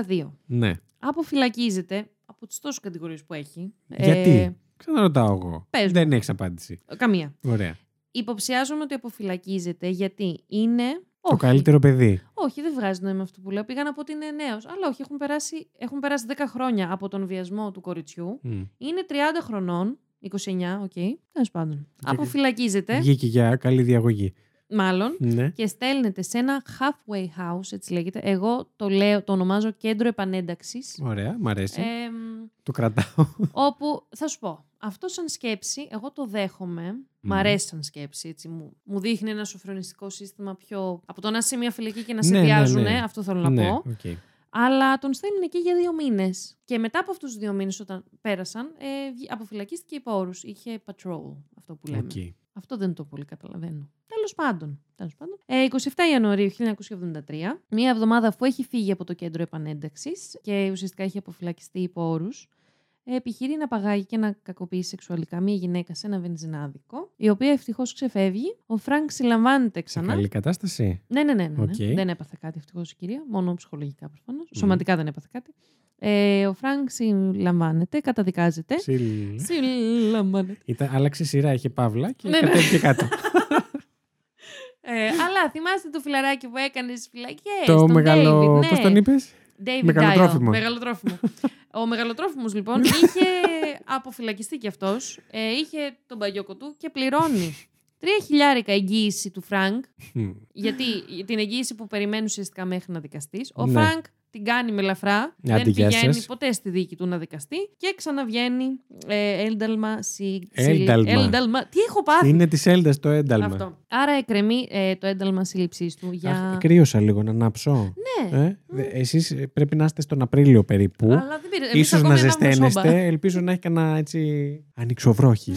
1972. Ναι. Αποφυλακίζεται από τις τόσες κατηγορίες που έχει. Γιατί; Ε, Ξαναρωτάω εγώ. Πες μου. Δεν έχεις απάντηση. καμία. Ωραία. Υποψιάζομαι ότι αποφυλακίζεται γιατί είναι. Το όχι, καλύτερο παιδί. Όχι, δεν βγάζει νόημα αυτό που λέω. Πήγα να πω ότι είναι νέος. Αλλά όχι, έχουν περάσει, έχουν περάσει 10 χρόνια από τον βιασμό του κοριτσιού. Μμ. Είναι 30 χρονών. 29, οκ. Τέλος πάντων. Αποφυλακίζεται, Βγήκε για καλή διαγωγή. μάλλον, Ναι. και στέλνεται σε ένα halfway house, έτσι λέγεται. Εγώ το λέω, το ονομάζω κέντρο επανένταξης. Ωραία, μ' αρέσει. Ε, Το κρατάω. όπου θα σου πω, αυτό σαν σκέψη, εγώ το δέχομαι. Μ' Μμμ. αρέσει σαν σκέψη. Έτσι, μου, μου δείχνει ένα σωφρονιστικό σύστημα πιο. Από το να είσαι σε μια φυλακή και να Ναι, σε ναι, βιάζουν, ναι. αυτό θέλω να ναι, πω. οκ. Αλλά τον στέλνουν εκεί για δύο μήνες. Και μετά από αυτούς τους δύο μήνες, όταν πέρασαν, ε, βγη- αποφυλακίστηκε υπό όρους. Είχε parole, αυτό που λέμε. Οκ. Αυτό δεν το πολύ καταλαβαίνω. Τέλος πάντων. Τέλος πάντων. Ε, 27 Ιανουαρίου 1973, μία εβδομάδα αφού έχει φύγει από το κέντρο επανένταξης και ουσιαστικά έχει αποφυλακιστεί υπό όρους, επιχειρεί να απαγάγει και να κακοποιήσει σεξουαλικά μία γυναίκα σε ένα βενζινάδικο, η οποία ευτυχώς ξεφεύγει. Ο Φρανκ συλλαμβάνεται Σε ξανά. καλή κατάσταση. Ναι, ναι, ναι. ναι, ναι. Οκ. Δεν έπαθε κάτι ευτυχώς η κυρία, μόνο ψυχολογικά προφανώς. Μμμ. Σωματικά δεν έπαθε κάτι. Ε, ο Φρανκ συλλαμβάνεται, καταδικάζεται. Ψιλ. Συλλαμβάνεται. Ήταν, άλλαξε σειρά, είχε παύλα και Ναι, ναι. κατέβηκε κάτω. (laughs) Ε, αλλά θυμάστε το φιλαράκι που έκανε στις φυλακές. το μεγάλο. David, ναι. Πώς τον είπες, David Μεγαλοτρόφιμο. Dial. Μεγαλοτρόφιμο. (laughs) Ο μεγαλοτρόφιμος λοιπόν είχε αποφυλακιστεί κι αυτός. Ε, είχε τον μπαγιόκο του και πληρώνει. Τρία χιλιάρικα εγγύηση του Φρανκ, γιατί την εγγύηση που περιμένει ουσιαστικά μέχρι να δικαστείς. Ο Ναι. Φρανκ την κάνει με ελαφρά. Άντε, δεν γεια πηγαίνει σας. ποτέ στη δίκη του να δικαστεί και ξαναβγαίνει ε, ένταλμα. Σι, Ένταλμα. ένταλμα. Τι έχω πάθει; Είναι της Έλντας το ένταλμα. Αυτό. Άρα εκκρεμεί ε, το ένταλμα σύλληψής του για. Αχ, κρύωσα λίγο να ανάψω. Ναι. Ε, δε- εσείς πρέπει να είστε στον Απρίλιο περίπου. Αλλά δεν πήρε. Εμείς Ίσως ακόμη να ανάβουμε σόμπα. ζεσταίνεστε. Ελπίζω να έχει κανένα έτσι ανοιξοβρόχι.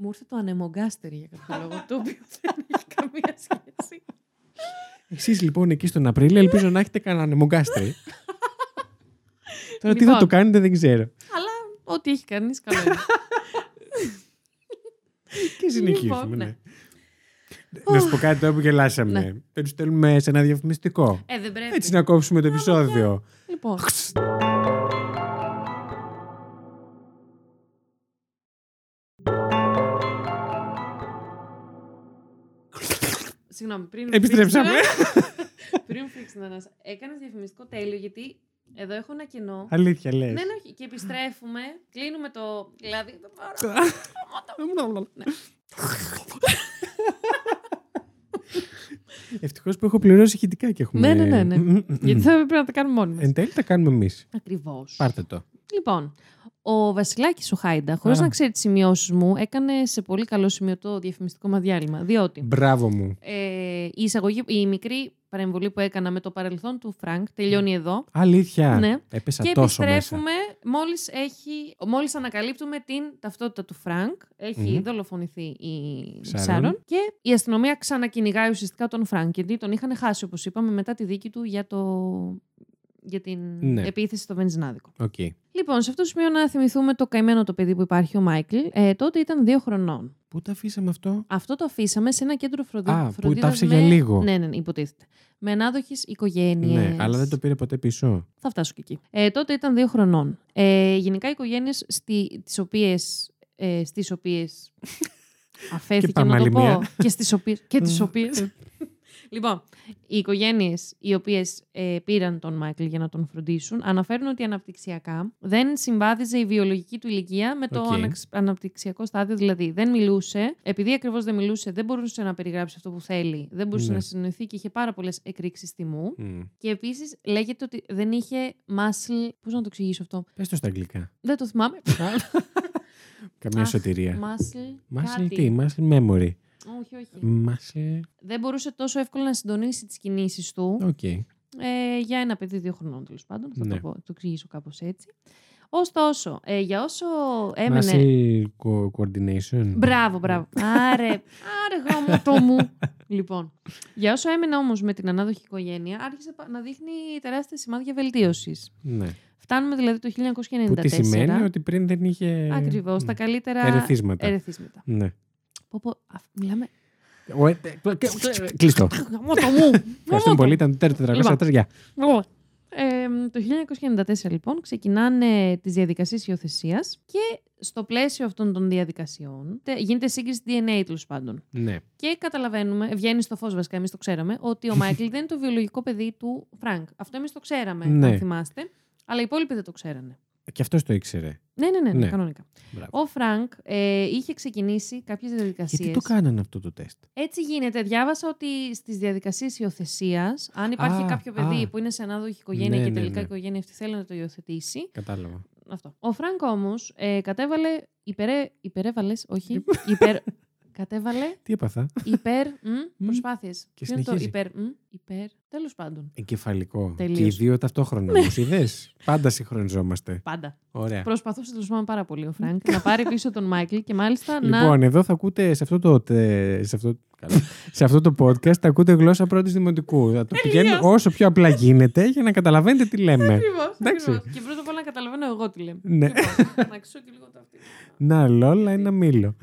Μου ήρθε το ανεμογκάστερ για κάποιο λόγο, το οποίο δεν έχει καμία σχέση. Εσείς λοιπόν εκεί στον Απρίλιο ελπίζω να έχετε κανένα ανεμογκάστρι. Τώρα τι θα Λοιπόν. το κάνετε δεν ξέρω. Αλλά ό,τι έχει κανείς, καλό είναι. Και συνεχίζουμε. Λοιπόν, ναι. ναι. Να σου πω κάτι τώρα που γελάσαμε. Ναι. Δεν του στέλνουμε σε ένα διαφημιστικό. Ε, δεν πρέπει. Έτσι να κόψουμε το επεισόδιο. Λοιπόν. Συγγνώμη, πριν. Επιστρέψαμε. φύγεις- (laughs) πριν φύγει την ανάσα. Έκανες διαφημιστικό τέλειο γιατί εδώ έχω ένα κενό. Αλήθεια λες. Ναι, ναι, όχι. Και επιστρέφουμε. Κλείνουμε το. Δηλαδή. (laughs) Ευτυχώς που έχω πληρώσει ηχητικά και έχουμε. Ναι, ναι, ναι, ναι. Μμ, μμ, μμ. Γιατί θα έπρεπε να τα κάνουμε μόνοι μας. Εν τέλει τα κάνουμε εμείς. Ακριβώς. Πάρτε το. Λοιπόν, ο Βασιλάκης ο Χάιντα, χωρίς Α. να ξέρει τις σημειώσεις μου, έκανε σε πολύ καλό σημείο το διαφημιστικό μας διάλειμμα. Διότι Μπράβο μου. ε, η, εισαγωγή, η μικρή παρεμβολή που έκανα με το παρελθόν του Φρανκ τελειώνει εδώ. Αλήθεια. Ναι. Έπεσα και τόσο μέσα. επιστρέφουμε μόλις, έχει, μόλις ανακαλύπτουμε την ταυτότητα του Φρανκ. Έχει Μμμ. δολοφονηθεί η Σάρον. Σάρον. Και η αστυνομία ξανακυνηγάει ουσιαστικά τον Φρανκ. Γιατί τον είχαν χάσει, όπως είπαμε, μετά τη δίκη του για το, για την Ναι. επίθεση στο βενζινάδικο. Οκ. Λοιπόν, σε αυτό το σημείο να θυμηθούμε το καημένο το παιδί που υπάρχει, ο Μάικλ. Ε, τότε ήταν δύο χρονών. Πού τα αφήσαμε αυτό; Αυτό το αφήσαμε σε ένα κέντρο φροντι... Α, που φροντίδας τα άφησε με... για λίγο. Ναι, ναι, ναι, υποτίθεται. Με ανάδοχες οικογένειες. Ναι, αλλά δεν το πήρε ποτέ πίσω. Θα φτάσω και εκεί. Ε, τότε ήταν δύο χρονών. Ε, γενικά οικογένειες τις οποίες, ε, στις οποίες (laughs) αφέθηκε πάμε να το άλλη πω. μία. και στις οποίες, και τις οποίες. (laughs) λοιπόν, οι οικογένειες οι οποίες ε, πήραν τον Μάικλ για να τον φροντίσουν αναφέρουν ότι αναπτυξιακά δεν συμβάδιζε η βιολογική του ηλικία με το Οκ. αναξ- αναπτυξιακό στάδιο. Δηλαδή δεν μιλούσε, επειδή ακριβώς δεν μιλούσε, δεν μπορούσε να περιγράψει αυτό που θέλει, δεν μπορούσε Ναι. να συνεννοηθεί και είχε πάρα πολλές εκρήξεις θυμού. Μμ. Και επίσης λέγεται ότι δεν είχε muscle. Πώς να το εξηγήσω αυτό; Πες το στα αγγλικά. Δεν το θυμάμαι. (laughs) Καμία Αχ, σωτηρία. muscle. Muscle κάτι. τι, muscle memory. Όχι, όχι. Muscle. Δεν μπορούσε τόσο εύκολα να συντονίσει τις κινήσεις του. Οκ. Ε, για ένα παιδί δύο χρονών τέλος πάντων. Θα Ναι. το, πω, το εξηγήσω κάπως έτσι. Ωστόσο, ε, για όσο έμενε. Muscle co- coordination. Μπράβο, μπράβο. Άρε, άρε γαμώτο μου. λοιπόν, για όσο έμενε όμως με την ανάδοχη οικογένεια, άρχισε πα- να δείχνει τεράστια σημάδια βελτίωσης. Ναι. Φτάνουμε δηλαδή το 1994. Που τι σημαίνει ότι πριν δεν είχε. Ακριβώς, τα καλύτερα Ερεθίσματα. ερεθίσματα. Ναι. Πω, πω, α, μιλάμε. Ο- ε, ε, κλ- Κλείσ' το. Γαμώτο μου! Ευχαριστούμε πολύ. Ήταν το τέρο 403. Γεια. Λοιπόν, ε, το 1994 λοιπόν ξεκινάνε τις διαδικασίες υιοθεσίας και στο πλαίσιο αυτών των διαδικασιών τε- γίνεται σύγκριση DNA τέλος πάντων. Ναι. Και καταλαβαίνουμε, βγαίνει στο φως βασικά, εμείς το ξέραμε, ότι ο Μάικλ (laughs) δεν είναι το βιολογικό παιδί του Φρανκ. Αυτό εμείς το ξέραμε, Ναι. αν θυμάστε, αλλά οι υπόλοιποι δεν το ξέρανε. Και αυτός το ήξερε. Ναι, ναι, ναι, ναι, Ναι. κανονικά. Μπράβο. Ο Φρανκ ε, είχε ξεκινήσει κάποιες διαδικασίες. Γιατί το κάνανε αυτό το τεστ; Έτσι γίνεται. Διάβασα ότι στις διαδικασίες υιοθεσίας, αν υπάρχει Α, κάποιο παιδί α. που είναι σε ανάδοχη οικογένεια Ναι, και ναι, τελικά ναι. η οικογένεια αυτή θέλει να το υιοθετήσει. Κατάλαβα. Αυτό. Ο Φρανκ όμως ε, κατέβαλε. Υπερέ, υπερέβαλες, όχι. υπερ, (laughs) κατέβαλε Τι έπαθα; υπερ. Μμ. Προσπάθειες. Και Ποιο είναι το συνεχίζει. υπερ. Μ, υπερ. Τέλος πάντων. Εγκεφαλικό. Τελείως. Και οι δύο ταυτόχρονα όμως. Είδε. Πάντα συγχρονιζόμαστε. Πάντα. Ωραία. Προσπαθούσε τέλος πάντων πάρα πολύ ο Φρανκ να πάρει πίσω τον Μάικλ και μάλιστα να. Λοιπόν, εδώ θα ακούτε σε αυτό το, τε- σε αυτό, καλά. σε αυτό το podcast θα ακούτε γλώσσα πρώτης δημοτικού. Θα το πηγαίνουμε όσο πιο απλά γίνεται για να καταλαβαίνετε τι λέμε. Ακριβώς. Εντάξει. Και πρώτα απ' όλα να καταλαβαίνω εγώ τι λέμε. Ναι. Λοιπόν, να ξω και λίγο το αυτή. Να Λόλα, ένα μήλο.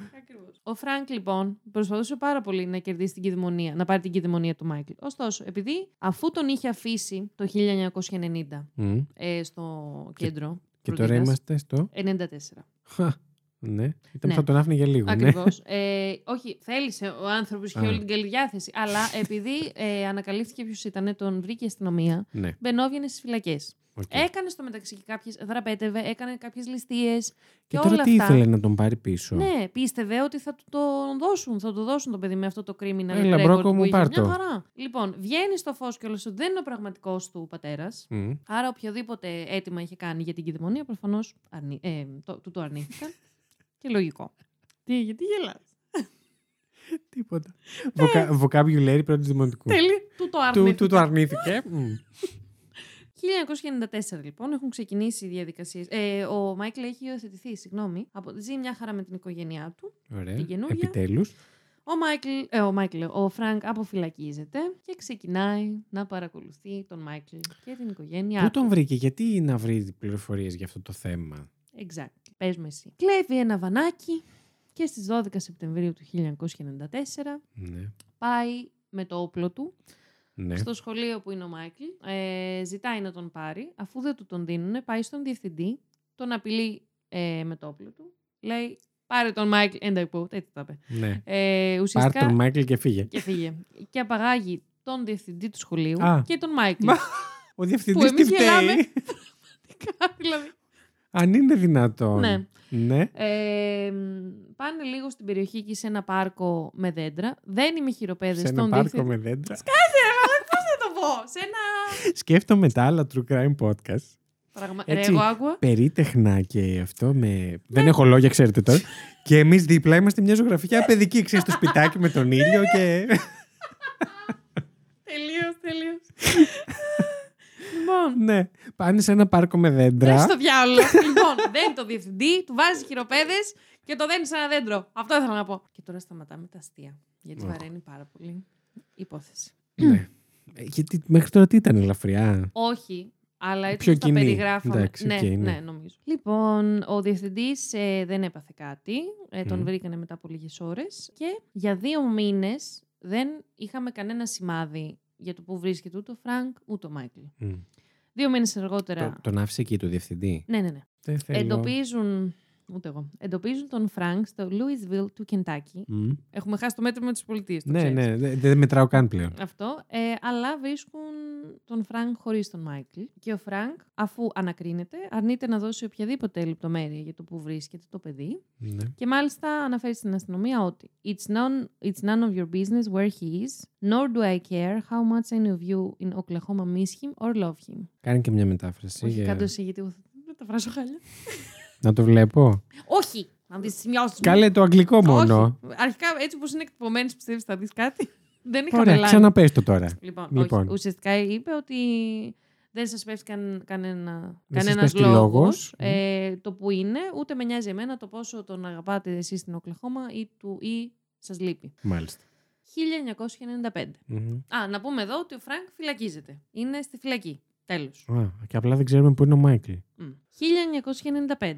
Ακριβώς. Ο Φρανκ, λοιπόν, προσπαθούσε πάρα πολύ να κερδίσει την κηδεμονία, να πάρει την κηδεμονία του Μάικλ. Ωστόσο, επειδή αφού τον είχε αφήσει το 1990 Μμ. ε, στο κέντρο. Και τώρα φροντίδας, είμαστε στο; 94. Χα, ναι. Ήταν που Ναι. θα τον άφηνε για λίγο. Ναι. Ακριβώς. Ε, (laughs) όχι, θέλησε ο άνθρωπος και Α. όλη την καλή διάθεση. Αλλά επειδή ε, ανακαλύφθηκε ποιος ήταν, τον βρήκε η αστυνομία, Ναι. μπαινόβγαινε στις φυλακές. Οκ. Έκανε στο μεταξύ και κάποιες. δραπέτευε, έκανε κάποιες ληστείες. Και και τώρα όλα τι αυτά. ήθελε να τον πάρει πίσω; Ναι, πίστευε ότι θα του το δώσουν. Θα το δώσουν το παιδί με αυτό το criminal Έλα, record μπρόκο που μου, είχε. πάρ' Μια το. χαρά. Λοιπόν, βγαίνει στο φως κιόλας ότι δεν είναι ο πραγματικός του πατέρας. Μμ. Άρα, οποιοδήποτε αίτημα είχε κάνει για την κηδεμονία, προφανώς ε, το, του το αρνήθηκαν. (laughs) και λογικό. Τι, γιατί γελάς; (laughs) Τίποτα. Voca... Vocabulary πρώτης δημοτικού. Τέλει, του το Του, αρνήθηκαν. του το αρνήθηκε. (laughs) Μμ. 1994 λοιπόν έχουν ξεκινήσει οι διαδικασίες. Ε, ο Μάικλ έχει υιοθετηθεί, συγγνώμη. Από, ζει μια χαρά με την οικογένειά του. Ωραία. Την καινούργια. Επιτέλους. Ο Μάικλ, ε, ο Μάικλ, ο Φρανκ αποφυλακίζεται και ξεκινάει να παρακολουθεί τον Μάικλ και την οικογένειά Πού του. τον βρήκε, γιατί να βρει πληροφορίες για αυτό το θέμα; Exactly. Πες μου εσύ. Κλέβει ένα βανάκι και στις 12 Σεπτεμβρίου του 1994 Ναι. πάει με το όπλο του ναι. στο σχολείο που είναι ο Μάικλ. Ε, ζητάει να τον πάρει. Αφού δεν του τον δίνουν, πάει στον διευθυντή, τον απειλεί ε, με το όπλο του. Λέει, πάρε τον Μάικλ, and I quote, έτσι το είπε. ναι. Ε, Πάρ ουσιαστικά τον Μάικλ και φύγε. και φύγε. και απαγάγει τον διευθυντή του σχολείου Α. και τον Μάικλ. Μα, Ο διευθυντής τι εμείς γελάμε. φταίει. δηλαδή. Αν είναι δυνατόν. Ναι. Ναι. Ε, μ, πάνε λίγο στην περιοχή εκεί σε ένα πάρκο με δέντρα. Δεν είμαι χειροπέδες Σε ένα στον πάρκο διευθυντή. με δέντρα. Πώς θα το πω, σε ένα. Σκέφτομαι τα άλλα true crime podcast. Πραγμα... Έτσι. Ρε, εγώ άκουγα. Περίτεχνα και αυτό με. Ναι. Δεν έχω λόγια, ξέρετε τώρα. και εμείς δίπλα είμαστε μια ζωγραφιά παιδική, ξέρεις, στο σπιτάκι με τον ήλιο και. Τελείως, τελείως. (laughs) λοιπόν, ναι. Πάνε σε ένα πάρκο με Πες δέντρα. στο διάολο. λοιπόν, δένει το διευθυντή, του βάζεις χειροπέδες και το δένεις σε ένα δέντρο. Αυτό ήθελα να πω. Και τώρα σταματάμε τα αστεία. Γιατί Οχ. βαραίνει πάρα πολύ η υπόθεση. ναι. Ε, Γιατί μέχρι τώρα τι ήταν ελαφριά; Όχι, Αλλά έτσι Πιο όπως τα κοινή. περιγράφαμε. Εντάξει, ναι, οκ, ναι. ναι, νομίζω. Λοιπόν, ο διευθυντής δεν έπαθε κάτι. Ε, τον Μμ. βρήκανε μετά από λίγες ώρες. Και για δύο μήνες δεν είχαμε κανένα σημάδι για το που βρίσκεται ούτε ο Φρανκ ούτε ο Μάικλ. Μμ. Δύο μήνες αργότερα. Το- Τον άφησε εκεί το διευθυντή; Ναι, ναι, ναι. Δεν θέλω. Εντοπίζουν. Ούτε εγώ. Εντοπίζουν τον Φρανκ στο Louisville του Κεντάκι. Μμ. Έχουμε χάσει το μέτρο με τις πολιτείες. Ναι, ναι, δεν δεν μετράω καν πλέον. Αυτό. Ε, αλλά βρίσκουν τον Φρανκ χωρίς τον Μάικλ. Και ο Φρανκ, αφού ανακρίνεται, αρνείται να δώσει οποιαδήποτε λεπτομέρεια για το που βρίσκεται το παιδί. Ναι. Και μάλιστα αναφέρει στην αστυνομία ότι It's none, it's none of your business where he is, nor do I care how much any of you in Oklahoma miss him or love him. Κάνει και μια μετάφραση. Όχι, για- κάτω εσύ, γιατί εγώ θα μεταφράσω χάλια. Να το βλέπω. Όχι! Να δεις σημειώσεις. Κάλε το αγγλικό μόνο. Όχι. Αρχικά, έτσι όπως είναι εκτυπωμένη, πιστεύεις θα δεις κάτι. (laughs) Δεν είχαμε Ωραία, live. ξαναπες το τώρα. Λοιπόν, Λοιπόν. Όχι, ουσιαστικά είπε ότι δεν σας πέφτει καν, κανένα, Δεν σας κανένας πέφτει λόγος, λόγος. ε, το που είναι, ούτε με νοιάζει εμένα το πόσο τον αγαπάτε εσείς στην Οκλεχώμα ή, του, ή σας λείπει. Μάλιστα. 1995. Μμμ. Α, να πούμε εδώ ότι ο Φρανκ φυλακίζεται. Είναι στη φυλακή. Τέλος. Α, και απλά δεν ξέρουμε πού είναι ο Μάικλ. Μμ. 1995.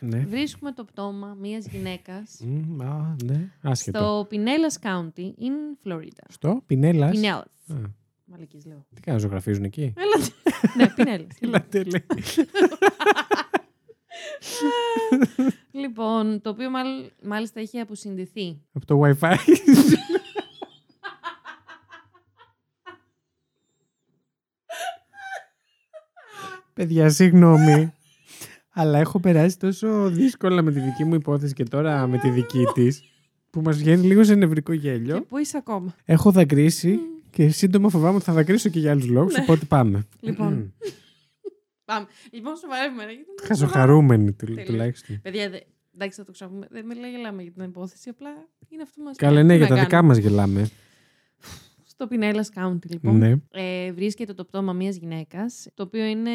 Ναι. Βρίσκουμε το πτώμα μιας γυναίκας Μμ, Α, ναι. Άσχετο. στο Pinellas County, in Florida. Στο Πινέλλας. Pinellas. Α, Μαλακής λέω. Τι κάνουν, ζωγραφίζουν εκεί; Έλα. (laughs) ναι, Pinellas. Ελάτε, λέει. (laughs) Λοιπόν, το οποίο μάλ- μάλιστα έχει αποσυνδεθεί. Από το Wi-Fi. (laughs) Παιδιά, συγγνώμη. Αλλά έχω περάσει τόσο δύσκολα με τη δική μου υπόθεση και τώρα με τη δική της, που μας βγαίνει λίγο σε νευρικό Και γέλιο. πού είσαι ακόμα; Έχω δακρύσει και σύντομα φοβάμαι ότι θα δακρύσω και για άλλους λόγους. Ναι. Οπότε πάμε. Λοιπόν. Πάμε. Λοιπόν, σοβαρεύουμε. ρε, γιατί είναι Χαζοχαρούμενοι του- Τελείως. τουλάχιστον. Παιδιά, δε, εντάξει, θα το ξαπούμε. Δεν με λέει γελάμε για την υπόθεση, απλά είναι αυτό που μας Καλά, ναι, για τα δικά μας γελάμε. Στο Pinellas County, λοιπόν. Ναι. Ε, βρίσκεται το πτώμα μιας γυναίκας, το οποίο είναι,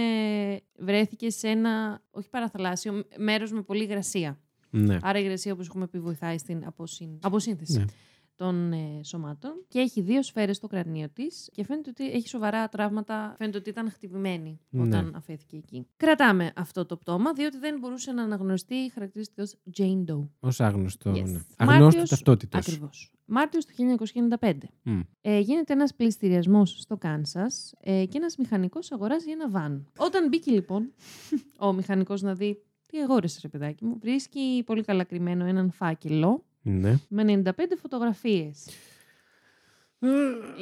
βρέθηκε σε ένα, όχι παραθαλάσσιο, μέρος με πολλή υγρασία. Ναι. Άρα η υγρασία, όπως έχουμε πει, βοηθάει στην αποσύν- αποσύνθεση Ναι. των ε, σωμάτων. Και έχει δύο σφαίρες στο κρανίο της και φαίνεται ότι έχει σοβαρά τραύματα. Φαίνεται ότι ήταν χτυπημένη Ναι. όταν αφέθηκε εκεί. Κρατάμε αυτό το πτώμα, διότι δεν μπορούσε να αναγνωριστεί χαρακτηριστικά ως Jane Doe. Ω άγνωστο. Yes. Ναι. Αγνώστου Μάρτιος- ταυτότητο. Ακριβώς. Μάρτιος του 1995. Μμ. Ε, γίνεται ένας πληστηριασμός στο Κάνσας ε, και ένας μηχανικός αγοράζει ένα βαν. Όταν μπήκε λοιπόν ο μηχανικός να δει τι αγόρασε ρε παιδάκι μου, βρίσκει πολύ καλά κρυμμένο έναν φάκελο Ναι. με 95 φωτογραφίες.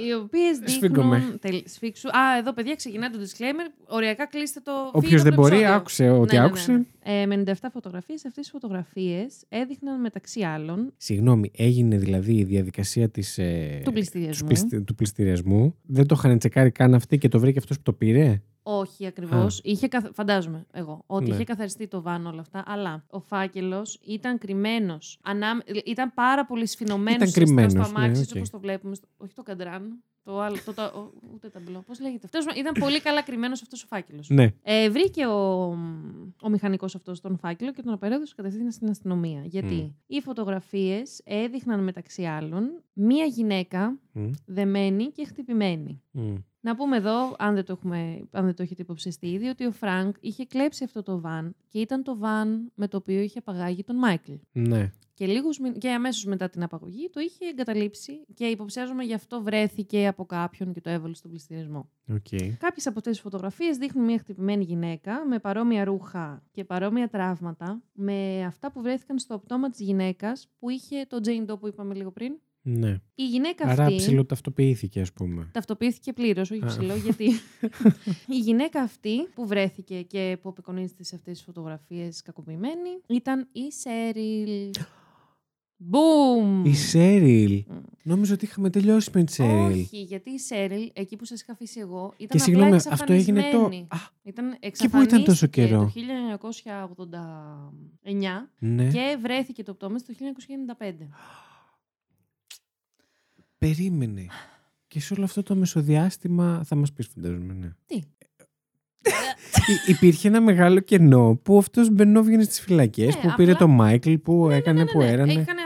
Οι οποίες Σφίγγομαι. δείχνουν. Τελ... Σφίξου. Α, εδώ παιδιά ξεκινάει το disclaimer. Οριακά κλείστε το. Όποιος φύγετε από δεν το μπορεί, επεισόδιο. άκουσε ό,τι Ναι, ναι, ναι, άκουσε. ναι. Ε, με 97 φωτογραφίες. Αυτές οι φωτογραφίες έδειχναν μεταξύ άλλων Συγγνώμη, έγινε δηλαδή η διαδικασία της, ε, του πλειστηριασμού. τους πλειστη- του πλειστηριασμού. Δεν το είχαν τσεκάρει καν αυτοί και το βρήκε αυτός που το πήρε; Όχι ακριβώς. Α. Είχε καθ... Φαντάζομαι εγώ ότι Ναι. είχε καθαριστεί το βαν όλα αυτά. Αλλά ο φάκελος ήταν κρυμμένος. Ανάμ... Ήταν πάρα πολύ σφηνωμένος Ήταν στα κρυμμένος, ναι, αμάξι, οκ. όπως το βλέπουμε. στο- Όχι το καντράν. Το άλλο. Το, το, ο- ούτε ταμπλό. Πώς λέγεται αυτό. Ήταν πολύ καλά κρυμμένος αυτός ο φάκελος. Ναι. Ε, βρήκε ο, ο μηχανικός αυτός τον φάκελο και τον παρέδωσε κατευθείαν στην αστυνομία. Γιατί Μμ. οι φωτογραφίες έδειχναν μεταξύ άλλων μία γυναίκα Μμ, δεμένη και χτυπημένη. μμ. Να πούμε εδώ, αν δεν το, έχουμε, αν δεν το έχετε υποψιαστεί ήδη, ότι ο Φρανκ είχε κλέψει αυτό το βαν και ήταν το βαν με το οποίο είχε απαγάγει τον Μάικλ. Ναι. Και, λίγους, μη- και αμέσως μετά την απαγωγή το είχε εγκαταλείψει και υποψιάζομαι γι' αυτό βρέθηκε από κάποιον και το έβαλε στον πλειστηριασμό. Οκ. Κάποιες από αυτές τις φωτογραφίες δείχνουν μια χτυπημένη γυναίκα με παρόμοια ρούχα και παρόμοια τραύματα με αυτά που βρέθηκαν στο πτώμα της γυναίκας που είχε το Jane Doe που είπαμε λίγο πριν. Ναι. Η γυναίκα Άρα αυτή... ψηλοταυτοποιήθηκε, ας πούμε. Ταυτοποιήθηκε πλήρως, όχι Α. ψηλό, γιατί (laughs) η γυναίκα αυτή που βρέθηκε και που απεικονίζεται σε αυτές τις φωτογραφίες κακοποιημένη ήταν η Σέριλ. Μπουμ! Η Σέριλ. Μμ. Νόμιζα ότι είχαμε τελειώσει με τη Σέριλ. Όχι, γιατί η Σέριλ, εκεί που σας είχα αφήσει εγώ, ήταν Και απλά συγγνώμη, αυτό έγινε το. εξαφανισμένη. Α, Ήταν πού ήταν τόσο εξαφανίστηκε καιρό; το 1989 ναι. και βρέθηκε το πτώμα το 1995. Περίμενε. Και σε όλο αυτό το μεσοδιάστημα θα μας πεις φαντάζομαι, ναι. Τι; Υ- (laughs) υπήρχε ένα μεγάλο κενό που αυτός μπαινόβγαινε στις φυλακές, Ναι, που πήρε απλά- το Μάικλ, που έκανε, Ναι, ναι, που ναι, έρανε. Έκανε αυτά.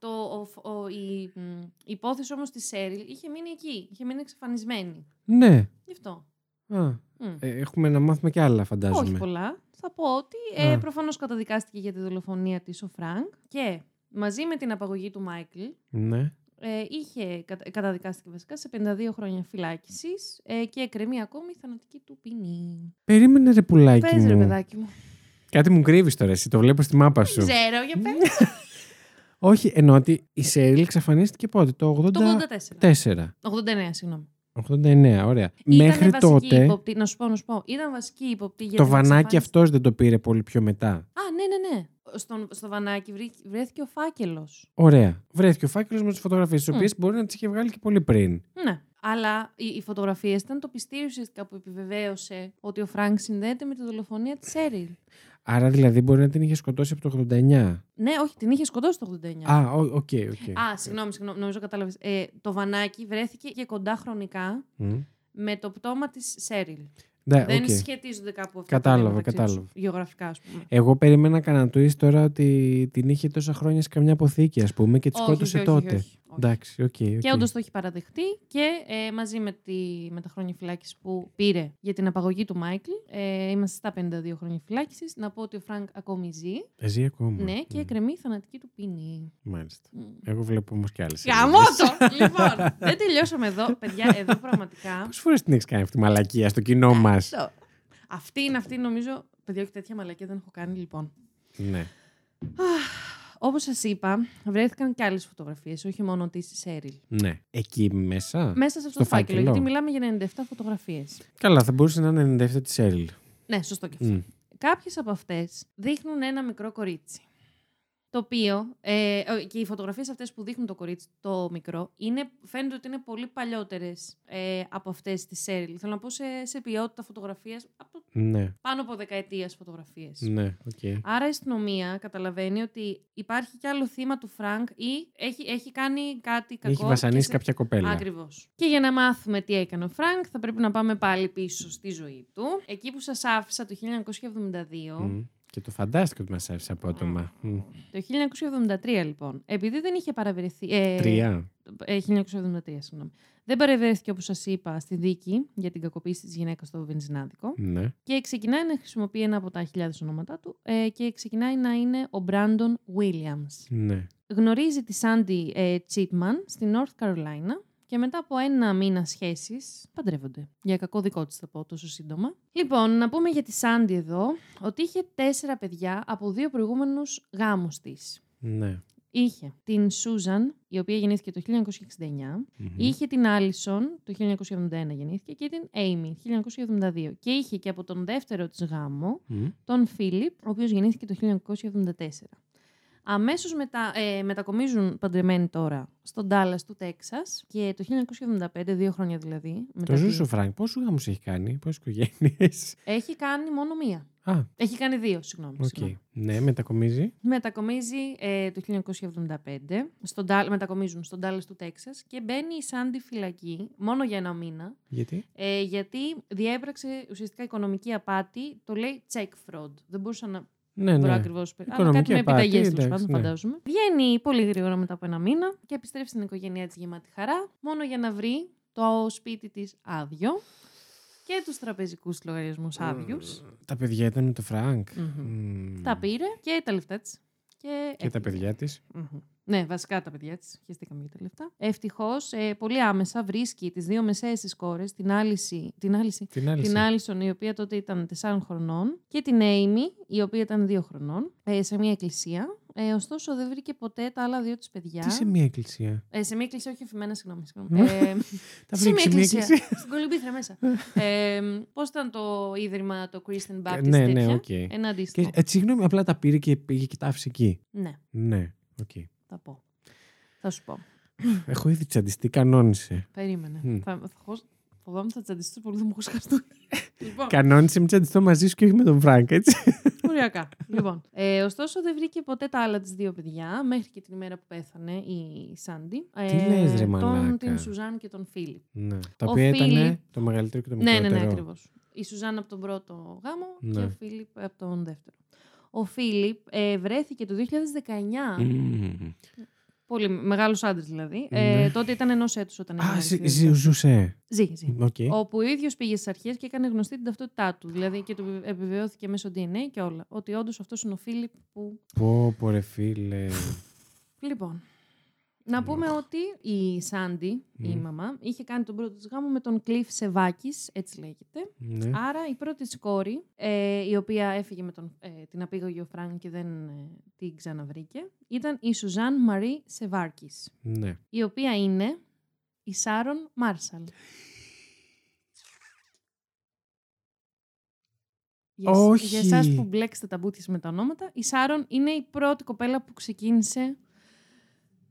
Το, ο- ο- η, μ, η υπόθεση όμως της Σέριλ είχε μείνει εκεί. Είχε μείνει εξαφανισμένη. Ναι. Γι' αυτό. Α, Μμ. Ε, έχουμε να μάθουμε και άλλα, φαντάζομαι. Όχι πολλά. Θα πω ότι ε, Α. προφανώς καταδικάστηκε για τη δολοφονία της ο Φρανκ και μαζί με την απαγωγή του Μάικλ Ναι. ε, είχε, κατα- καταδικάστηκε βασικά σε 52 χρόνια φυλάκισης ε, και εκκρεμεί ακόμη η θανατική του ποινή. Περίμενε ρε πουλάκι Πες ρε μου. παιδάκι μου. Κάτι μου κρύβεις τώρα, εσύ το βλέπω στη μάπα σου. Ξέρω, για πες. (laughs) Όχι, εννοώ ότι η Σέριλ εξαφανίστηκε πότε, το 84. Το 84. 89, συγγνώμη. 89, ωραία. Ήτανε Μέχρι βασική τότε Ύποπτη, να σου πω, να σου πω. Ήταν βασική ύποπτη για το την βανάκι εξαφάνιση- αυτός δεν το πήρε πολύ πιο μετά. Α, ναι, ναι, ναι. Στον, στο βανάκι βρή- βρέθηκε ο φάκελος. Ωραία. Βρέθηκε ο φάκελος με τις φωτογραφίες, τις Μμ. οποίες μπορεί να τις είχε βγάλει και πολύ πριν. Ναι. Αλλά οι, οι φωτογραφίες ήταν το πειστήριο ουσιαστικά που επιβεβαίωσε ότι ο Φρανκ συνδέεται με τη δολοφονία της Σέριλ. Άρα δηλαδή μπορεί να την είχε σκοτώσει από το 89. Ναι, όχι, την είχε σκοτώσει το 89. Α, οκ, οκ. οκ. Α, συγγνώμη, συγγνώμη, νομίζω κατάλαβες. Ε, το βανάκι βρέθηκε και κοντά χρονικά Μμ. με το πτώμα της Σέριλ. Ναι, Δεν οκ. σχετίζονται κάπου αυτά. τα Κατάλαβα, δύο μεταξύ τους, κατάλαβα. Γεωγραφικά, ας πούμε. Εγώ περίμενα κανένα twist τώρα ότι την είχε τόσα χρόνια σε καμιά αποθήκη, ας πούμε, και τη Όχι, σκότωσε όχι, όχι, τότε. όχι, όχι. Εντάξει, οκ. οκ. Και όντως το έχει παραδεχτεί και ε, μαζί με, τη, με τα χρόνια φυλάκισης που πήρε για την απαγωγή του Μάικλ, ε, είμαστε στα 52 χρόνια φυλάκισης. Να πω ότι ο Φρανκ ακόμη ζει. Ε, Ζει ακόμα. Ναι, και Μμ. εκκρεμεί η θανατική του ποινή. Μάλιστα. Μμ. Εγώ βλέπω όμως κι άλλες. Γαμώτο! λοιπόν, δεν τελειώσαμε εδώ. Παιδιά, εδώ πραγματικά. (laughs) Πόσες φορές την έχεις κάνει αυτή τη μαλακία στο κοινό μας; Αυτό. Αυτή είναι αυτή, νομίζω. Παιδιά, όχι τέτοια μαλακία δεν έχω κάνει, λοιπόν. ναι. Όπως σας είπα, βρέθηκαν και άλλες φωτογραφίες, όχι μόνο της Σέριλ. Ναι. Εκεί μέσα. Μέσα σε αυτό Στο το φάκελο, φάκελο. γιατί μιλάμε για 97 φωτογραφίες. Καλά, θα μπορούσε να είναι 97 της Σέριλ. Ναι, σωστό και αυτό. Μμ. Κάποιες από αυτές δείχνουν ένα μικρό κορίτσι. Το οποίο, ε, ο- και οι φωτογραφίες αυτές που δείχνουν το κορίτσι, το μικρό, είναι, φαίνεται ότι είναι πολύ παλιότερες ε, από αυτές της Σέριλ. Θέλω να πω σε, σε ποιότητα φωτογραφίας, από Ναι. πάνω από δεκαετίας φωτογραφίες. Ναι, οκ. Άρα η αστυνομία καταλαβαίνει ότι υπάρχει κι άλλο θύμα του Φρανκ ή έχει, έχει κάνει κάτι κακό. Έχει βασανίσει και σε- κάποια κοπέλα. Ακριβώς. Και για να μάθουμε τι έκανε ο Φρανκ, θα πρέπει να πάμε πάλι πίσω στη ζωή του. Εκεί που σας άφησα το 1972. Μμ. Και το φαντάστηκα ότι μας άφησε απότομα. Μμ. Το 1973 λοιπόν. Επειδή δεν είχε παραβρεθεί... Ε, Τρία. Ε, 1973, συγγνώμη. Δεν παρευρέθηκε, όπως σας είπα, στη δίκη για την κακοποίηση της γυναίκας στο βενζινάδικο. Ναι. Και ξεκινάει να χρησιμοποιεί ένα από τα χιλιάδες ονόματά του ε, και ξεκινάει να είναι ο Μπράντον Williams. Ναι. Γνωρίζει τη Σάντι ε, Τσίτμαν στη North Carolina και μετά από ένα μήνα σχέσης παντρεύονται. Για κακό δικό της θα πω τόσο σύντομα. Λοιπόν, να πούμε για τη Σάντι εδώ ότι είχε τέσσερα παιδιά από δύο προηγούμενους γάμους της. Ναι. Είχε την Σούζαν, η οποία γεννήθηκε το 1969. Μμμ. Είχε την Άλισον, το 1971 γεννήθηκε, και την Έιμι, 1972. Και είχε και από τον δεύτερο της γάμο, Μμ. τον Φίλιπ, ο οποίος γεννήθηκε το 1974. Αμέσως μετά, ε, μετακομίζουν παντρεμένοι τώρα στον Ντάλλας του Τέξας και το 1975, δύο χρόνια δηλαδή. μετά Το τη- Ζούσο Φρανκ, πόσους γάμους έχει κάνει, πόσες οικογένειες; Έχει κάνει μόνο μία. Α, Έχει κάνει δύο, συγγνώμη. οκ. συγγνώμη. Ναι, μετακομίζει. Μετακομίζει ε, το 1975, στον, Ντάλ- μετακομίζουν στον Ντάλλας του Τέξας και μπαίνει η Σάντι φυλακή μόνο για ένα μήνα, Γιατί; ε, γιατί διέπραξε ουσιαστικά οικονομική απάτη, το λέει check fraud. Δεν μπορούσα να Ναι, βρω ναι. ακριβώς. Αλλά Οικονομική κάτι με απάτη, επιταγές τέλος εντάξει, πάντων, ναι. φαντάζομαι. Βγαίνει πολύ γρήγορα μετά από ένα μήνα και επιστρέφει στην οικογένειά της γεμάτη χαρά, μόνο για να βρει το σπίτι της άδειο και τους τραπεζικούς λογαριασμούς άδειους. Τα παιδιά ήταν με το Φρανκ. Μμμ. Μμμ. Τα πήρε και τα λεφτά της. Και, Και τα έφυγε. παιδιά της. Μμμ. Ναι, βασικά τα παιδιά της. Χεστήκαμε για τα λεφτά. Ευτυχώς, ε, πολύ άμεσα βρίσκει τις δύο μεσαίες της κόρες, την Άλισ-, την Άλισ-, Την άλλη. την Άλισον, η οποία τότε ήταν 4 χρονών, και την Έιμι, η οποία ήταν 2 χρονών, ε, σε μια εκκλησία. Ε, ωστόσο, δεν βρήκε ποτέ τα άλλα δύο της παιδιά. Τι σε μια εκκλησία; Ε, σε μια εκκλησία, όχι αφημένα, συγγνώμη. συγγνώμη. (laughs) ε, Τα σε μια βρήκε σε μια εκκλησία. Στην κολυμπήθρα μέσα. (laughs) ε, Πώς ήταν το ίδρυμα, το Christian Baptist, ναι, ναι, τέτοια; οκ. Ένα Και, αντίστοιχο. ε, συγγνώμη, απλά τα πήρε και πήγε και τα άφησε εκεί. Ναι, Ναι, οκ. Θα πω. Θα σου πω. Έχω ήδη τσαντιστεί, κανόνισε. Περίμενε. Μμ. Θα, θα, χω- φοβάμαι ότι θα τσαντιστώ πολύ, θα μου χωσκαστούν. (laughs) λοιπόν, Κανόνισε, μην τσαντιστώ μαζί σου και όχι με τον Φρανκ, έτσι. οριακά. λοιπόν, ε, ωστόσο δεν βρήκε ποτέ τα άλλα της δύο παιδιά, μέχρι και την ημέρα που πέθανε η Σάντι. Τι λες, ρε τον, μαλάκα. Την Σουζάν και τον Φίλιπ. ναι. Τα Ο οποία ήταν Φίλιπ- το μεγαλύτερο και το Ναι, ναι, μικρότερο. ναι, ακριβώς. Η Σουζάν από τον πρώτο γάμο Ναι. και ο Φίλιπ από τον δεύτερο. Ο Φίλιπ ε, βρέθηκε το 2019. Μμμ. Πολύ μεγάλος άντρας δηλαδή. Ναι. Ε, τότε ήταν ενός έτους όταν Α, έγινε. ζη- αυτή η ζη- διαδικασία. ζούσε. Ζει, ζει. Οκ. Όπου ο ίδιος πήγε στις αρχές και έκανε γνωστή την ταυτότητά του. Δηλαδή και του επιβεβαιώθηκε μέσω DNA και όλα. Ότι όντως αυτός είναι ο Φίλιπ που. Πω, πω ρε φίλε. Λοιπόν. Να πούμε ότι η Σάντι, η Μμ. μαμά, είχε κάνει τον πρώτο της γάμο με τον Κλιφ Σεβάκης, έτσι λέγεται. ναι. Άρα η πρώτη της κόρη, ε, η οποία έφυγε με τον, ε, την απήγαγε ο Φρανκ και δεν ε, την ξαναβρήκε, ήταν η Σουζάν Μαρί Σεβάκης, ναι. η οποία είναι η Σάρον Μάρσαλ. Για, εσ- Όχι. για εσάς που μπλέξετε τα μπούτια με τα ονόματα, η Σάρον είναι η πρώτη κοπέλα που ξεκίνησε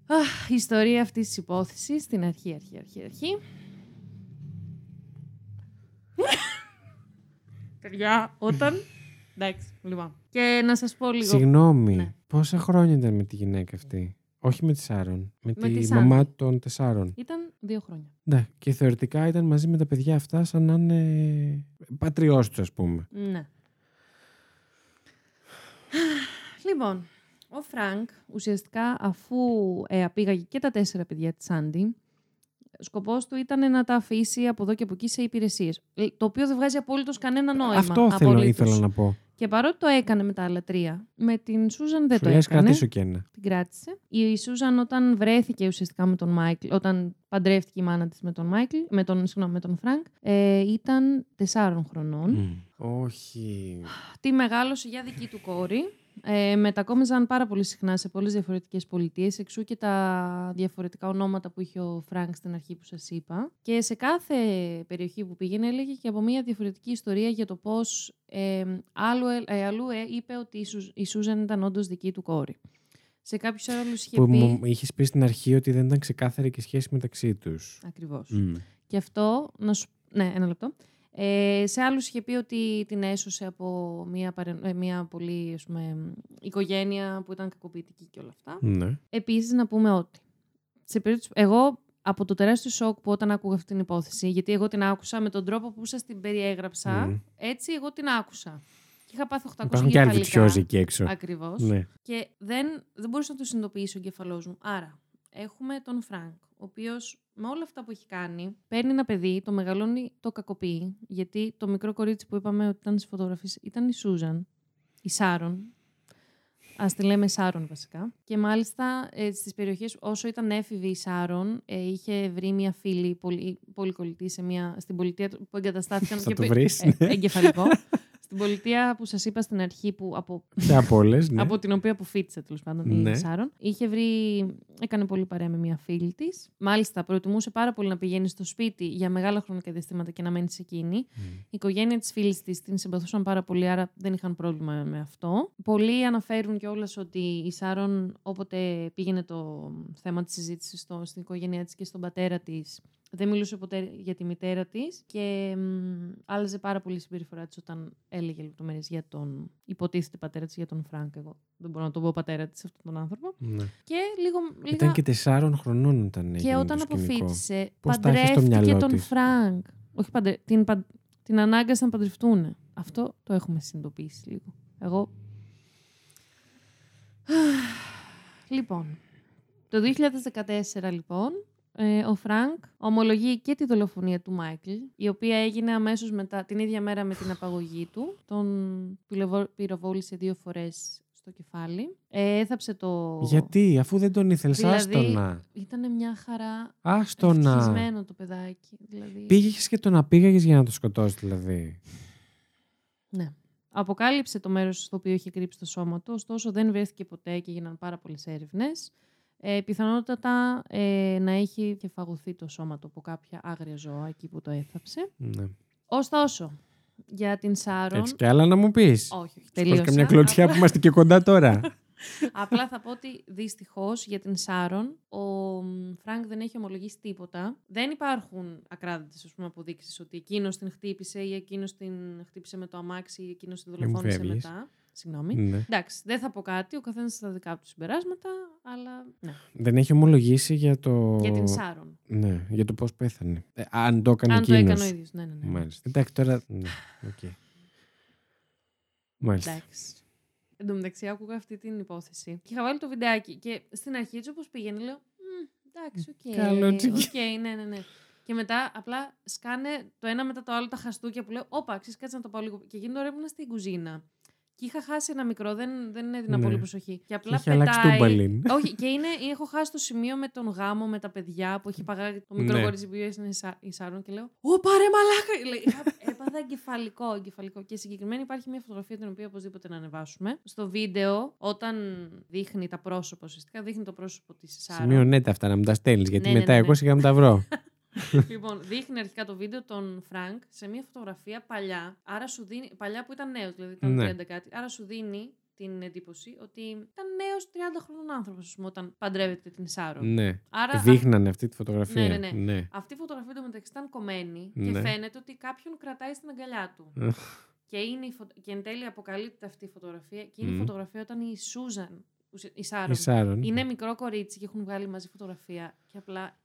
αχ, η ιστορία αυτής της υπόθεσης στην αρχή, αρχή, αρχή, αρχή. Παιδιά, όταν... Εντάξει, λοιπόν. Και να σας πω λίγο... Συγγνώμη. Ναι. Πόσα χρόνια ήταν με τη γυναίκα αυτή; Όχι με τη Σάρων. Με, Με τη, τη Σάντι. μαμά των τεσσάρων. Ήταν δύο χρόνια. Ναι. Και θεωρητικά ήταν μαζί με τα παιδιά αυτά σαν να είναι πατριός του, ας πούμε. Ναι. Λοιπόν, ο Φρανκ ουσιαστικά αφού ε, απήγαγε και τα τέσσερα παιδιά της Σάντι, σκοπός του ήταν να τα αφήσει από εδώ και από εκεί σε υπηρεσίες. Ε, Το οποίο δεν βγάζει απολύτως κανένα νόημα. Αυτό θέλω, απολύτως. ήθελα να πω. Και παρότι το έκανε με τα άλλα τρία, με την Σούζαν δεν Σου το λες έκανε. κρατήσω και ένα. Την κράτησε. Η Σούζαν όταν βρέθηκε ουσιαστικά με τον Μάικλ, όταν παντρεύτηκε η μάνα της με τον Μάικλ, με τον, συγγνώμη, με τον Φρανκ, ε, ήταν τεσσάρων χρονών. Μμ. Όχι. Τη μεγάλωσε για δική του κόρη. Ε, μετακόμιζαν πάρα πολύ συχνά σε πολλές διαφορετικές πολιτείες, εξού και τα διαφορετικά ονόματα που είχε ο Φρανκ στην αρχή που σας είπα. Και σε κάθε περιοχή που πήγαινε έλεγε και από μια διαφορετική ιστορία για το πώς ε, άλλου, ε, αλλού ε, είπε ότι η, Σουζ- η Σούζαν ήταν όντως δική του κόρη. Σε κάποιους άλλους είχε Που πει... μου είχες πει στην αρχή ότι δεν ήταν ξεκάθαρη και σχέση μεταξύ τους. Ακριβώς. Μμ. Και αυτό, να σου... ναι, ένα λεπτό. Ε, σε άλλους είχε πει ότι την έσωσε από μια, παρε... ε, μια πολύ ας πούμε, οικογένεια που ήταν κακοποιητική και όλα αυτά. Ναι. Επίσης να πούμε ότι σε περίπτωση... εγώ από το τεράστιο σοκ που όταν άκουγα αυτή την υπόθεση, γιατί εγώ την άκουσα με τον τρόπο που σας την περιέγραψα, Μμ. έτσι εγώ την άκουσα. Και είχα πάθει 800 Υπάρχουν και άλλοι βιτσιόζοι εκεί έξω. Ακριβώς. Ναι. Και δεν, δεν μπορούσα να το συνειδητοποιήσω ο εγκεφαλός μου. Άρα, έχουμε τον Φρανκ, ο οποίος με όλα αυτά που έχει κάνει, παίρνει ένα παιδί, το μεγαλώνει, το κακοποιεί. Γιατί το μικρό κορίτσι που είπαμε ότι ήταν στις φωτογραφίες ήταν η Σούζαν, η Σάρον. Ας τη λέμε Σάρον βασικά. Και μάλιστα ε, στις περιοχές, όσο ήταν έφηβη η Σάρον, ε, είχε βρει μια φίλη πολύ, πολύ κολλητή σε μια, στην πολιτεία του- που εγκαταστάθηκαν. Θα και το πε- βρεις, ε, ναι. εγκεφαλικό. Στην πολιτεία που σας είπα στην αρχή, που από Και από όλες, ναι. από την οποία αποφύτησε τέλος πάντων Ναι. η Σάρον. Είχε βρει, έκανε πολύ παρέα με μια φίλη της. Μάλιστα, προτιμούσε πάρα πολύ να πηγαίνει στο σπίτι για μεγάλα χρονικά διαστήματα και να μένει σε εκείνη. Μμ. Η οικογένεια της φίλης της την συμπαθούσαν πάρα πολύ, άρα δεν είχαν πρόβλημα με αυτό. Πολλοί αναφέρουν κιόλας ότι η Σάρον, όποτε πήγαινε το θέμα της συζήτησης στην οικογένειά της και στον πατέρα της, δεν μιλούσε ποτέ για τη μητέρα της και μ, άλλαζε πάρα πολύ η συμπεριφορά της όταν έλεγε λεπτομέρειες για τον υποτίθεται πατέρα της, για τον Φρανκ. Εγώ δεν μπορώ να τον πω πατέρα της αυτόν τον άνθρωπο. Ναι. Και λίγο. λίγα... Ήταν και τεσσάρων χρονών όταν Και έγινε όταν το σκηνικό. αποφύτησε, Πώς τα είχε στο παντρεύτηκε μυαλό τον της; Φρανκ. Όχι παντρε... την, παν- την ανάγκασαν να παντρευτούν. Αυτό το έχουμε συνειδητοποιήσει λίγο. Εγώ. (sighs) λοιπόν, το 2014 λοιπόν, ε, ο Φρανκ ομολογεί και τη δολοφονία του Μάικλ, η οποία έγινε αμέσως μετά, την ίδια μέρα με την απαγωγή του. Τον πυροβο- πυροβόλησε δύο φορές στο κεφάλι. Ε, έθαψε το... Γιατί, αφού δεν τον ήθελες, Δηλαδή, άστονα. Ήταν μια χαρά Άστονα. ευτυχισμένο το παιδάκι. Δηλαδή. Πήγες και τον απήγαγες για να το σκοτώσεις, δηλαδή. Ναι. Αποκάλυψε το μέρος στο οποίο είχε κρύψει το σώμα του, ωστόσο δεν βρέθηκε ποτέ και έγιναν πάρα πολλές έρευνες. Ε, πιθανότατα ε, να έχει και φαγωθεί το σώμα του από κάποια άγρια ζώα εκεί που το έθαψε. Ναι. Ωστόσο, για την Σάρον... Έτσι και άλλα να μου πεις. Όχι, όχι, τελείωσα. καμιά κλωτσιά που είμαστε και κοντά τώρα; (laughs) Απλά θα πω ότι δυστυχώς για την Σάρον ο μ, Φρανκ δεν έχει ομολογήσει τίποτα. Δεν υπάρχουν ακράδαντες αποδείξεις ότι εκείνος την χτύπησε ή εκείνος την χτύπησε με το αμάξι ή εκείνος την μου δολοφόνησε φεύγεις. μετά. Συγγνώμη. ναι. Εντάξει, δεν θα πω κάτι. Ο καθένας στα δικά του συμπεράσματα, αλλά. Ναι. Δεν έχει ομολογήσει για το. Για την Σάρον. Ναι, για το πώς πέθανε. Ε, αν το έκανε Αν το εκείνος. έκανε ο ίδιος. Ναι, ναι, ναι. Μάλιστα. Εντάξει, τώρα. Ναι, οκ. Μάλιστα. Εντάξει. Εν τω μεταξύ, άκουγα αυτή την υπόθεση. Και είχα βάλει το βιντεάκι. Και στην αρχή, έτσι όπως πήγαινε, λέω. «Μμ, Εντάξει, ok. Καλούτσικη. Ok, ναι, ναι, ναι. Και μετά απλά σκάνε το ένα μετά το άλλο τα χαστούκια που λέω: Όπα, αξίζει κάτσε να το πάω λίγο. Και εκείνη την ώρα ήμουν στην κουζίνα. Και είχα χάσει ένα μικρό, δεν, δεν έδινα Ναι. πολύ προσοχή. Και απλά Είχε αλλάξει πετάει. τούμπαλιν. (laughs) Όχι, και είναι, έχω χάσει το σημείο με τον γάμο με τα παιδιά που έχει απαγάγει το μικρό Ναι. κορίτσι που είναι η Σα- η Σάρον και λέω Ω, πάρε μαλάκα! Λέει, είχα- Έπαθα εγκεφαλικό, εγκεφαλικό. Και συγκεκριμένα υπάρχει μια φωτογραφία την οποία οπωσδήποτε να ανεβάσουμε. Στο βίντεο, όταν δείχνει τα πρόσωπα, ουσιαστικά δείχνει το πρόσωπο της Σάρον. Σημειώνεται αυτά να μου τα στέλνεις, γιατί Ναι, ναι, μετά ναι, εγώ ναι. σιγά μου τα βρω. (laughs) (laughs) λοιπόν, δείχνει αρχικά το βίντεο τον Φρανκ σε μια φωτογραφία παλιά. Άρα σου δίνει. Παλιά που ήταν νέος, δηλαδή ήταν Ναι. 30 κάτι. Άρα σου δίνει την εντύπωση ότι ήταν νέος 30 χρονών άνθρωπος, ας πούμε, όταν παντρεύεται την Σάρον. ναι. Άρα Δείχνανε αυτή τη φωτογραφία. Ναι, ναι, ναι. ναι. αυτή η φωτογραφία εν τω μεταξύ ήταν κομμένη Ναι. και φαίνεται ότι κάποιον κρατάει στην αγκαλιά του. και, είναι η φω- και εν τέλει αποκαλύπτεται αυτή η φωτογραφία και είναι η Μμ. φωτογραφία όταν η Σούζαν, ουσια- η Σάρων, Η Σάρων. είναι μικρό κορίτσι και έχουν βγάλει μαζί φωτογραφία και απλά...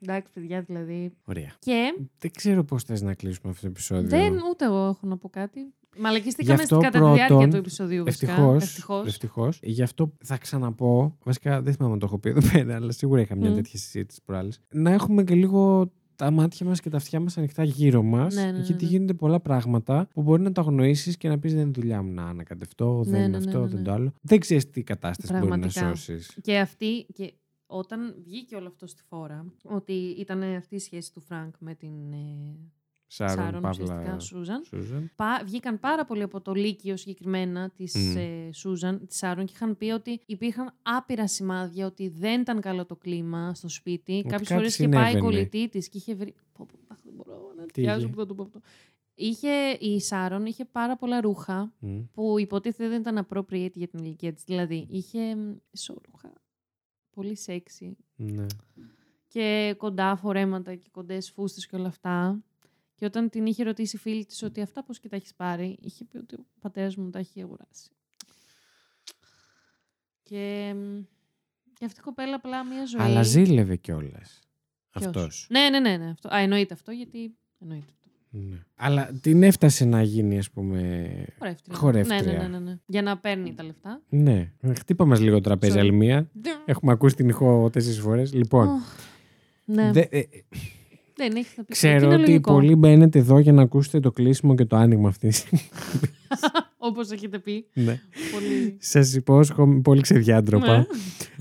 Εντάξει, παιδιά, δηλαδή. Ωραία. Και Δεν ξέρω πώς θες να κλείσουμε αυτό το επεισόδιο. δεν ούτε εγώ έχω να πω κάτι. Μαλακίστηκαμε Γι' αυτό στην κατά τη διάρκεια πρώτον, του επεισοδίου. βασικά. Ευτυχώς. Ευτυχώς. Ευτυχώς. Γι' αυτό θα ξαναπώ. Βασικά δεν θυμάμαι αν το έχω πει εδώ πέρα, αλλά σίγουρα είχα μια Μμ. τέτοια συζήτηση προάλλε. Να έχουμε και λίγο τα μάτια μας και τα αυτιά μας ανοιχτά γύρω μας. Ναι, ναι, ναι, γιατί ναι. γίνονται πολλά πράγματα που μπορεί να τα αγνοήσεις και να πεις δεν είναι δουλειά μου να ανακατευτώ, Ναι, δεν είναι ναι, ναι, αυτό, ναι, δεν ναι. το άλλο. Δεν ξέρεις τι κατάσταση μπορεί να Πραγματικά. σώσεις. Και αυτή, και όταν βγήκε όλο αυτό στη φόρα, ότι ήταν αυτή η σχέση του Φρανκ με την ε, Σάρον, Σάρον, παύλα, ουσιαστικά Σούζαν. Σούζαν. Πα, βγήκαν πάρα πολύ από το Λύκειο συγκεκριμένα της Μμ. ε, Σούζαν, της Σάρον και είχαν πει ότι υπήρχαν άπειρα σημάδια ότι δεν ήταν καλό το κλίμα στο σπίτι. Κάποιες κάτι φορές είχε πάει η συνέβαινε. κολλητή της και είχε βρει. Πω, πω, αχ, δεν μπορώ να Τι πιάσω είχε; που θα το πω αυτό. Είχε, η Σάρον είχε πάρα πολλά ρούχα Μμ. που υποτίθεται δεν ήταν appropriate για την ηλικία της. Δηλαδή, είχε μ, εσώρουχα, πολύ σεξι Ναι. και κοντά φορέματα και κοντές φούστες και όλα αυτά. Και όταν την είχε ρωτήσει η φίλη της ότι αυτά πώς και τα έχεις πάρει, είχε πει ότι ο πατέρας μου τα έχει αγοράσει. Και, μ, και αυτή η κοπέλα απλά μια ζωή... Αλλά ζήλευε κιόλας. Ποιος; Αυτός. Ναι, ναι, ναι. ναι. Αυτό. Α, εννοείται αυτό γιατί... Εννοείται αυτό. Ναι. Αλλά την έφτασε να γίνει, ας πούμε. Χορεύτρια. Χορεύτρια. Ναι, ναι, ναι, ναι, ναι. Για να παίρνει τα λεφτά. Ναι. Χτύπα μας λίγο τραπέζι Sorry. άλλη μία. Έχουμε ακούσει την ηχό τέσσερις φορές. Λοιπόν. Οχ, ναι, δε- ε, δεν έχεις να πεις. ξέρω Είναι ότι λογικό. πολλοί μπαίνετε εδώ για να ακούσετε το κλείσιμο και το άνοιγμα αυτής. (laughs) Όπως έχετε πει. ναι. Πολύ... Σας υπόσχομαι. Πολύ ξεδιάντροπα. Ναι.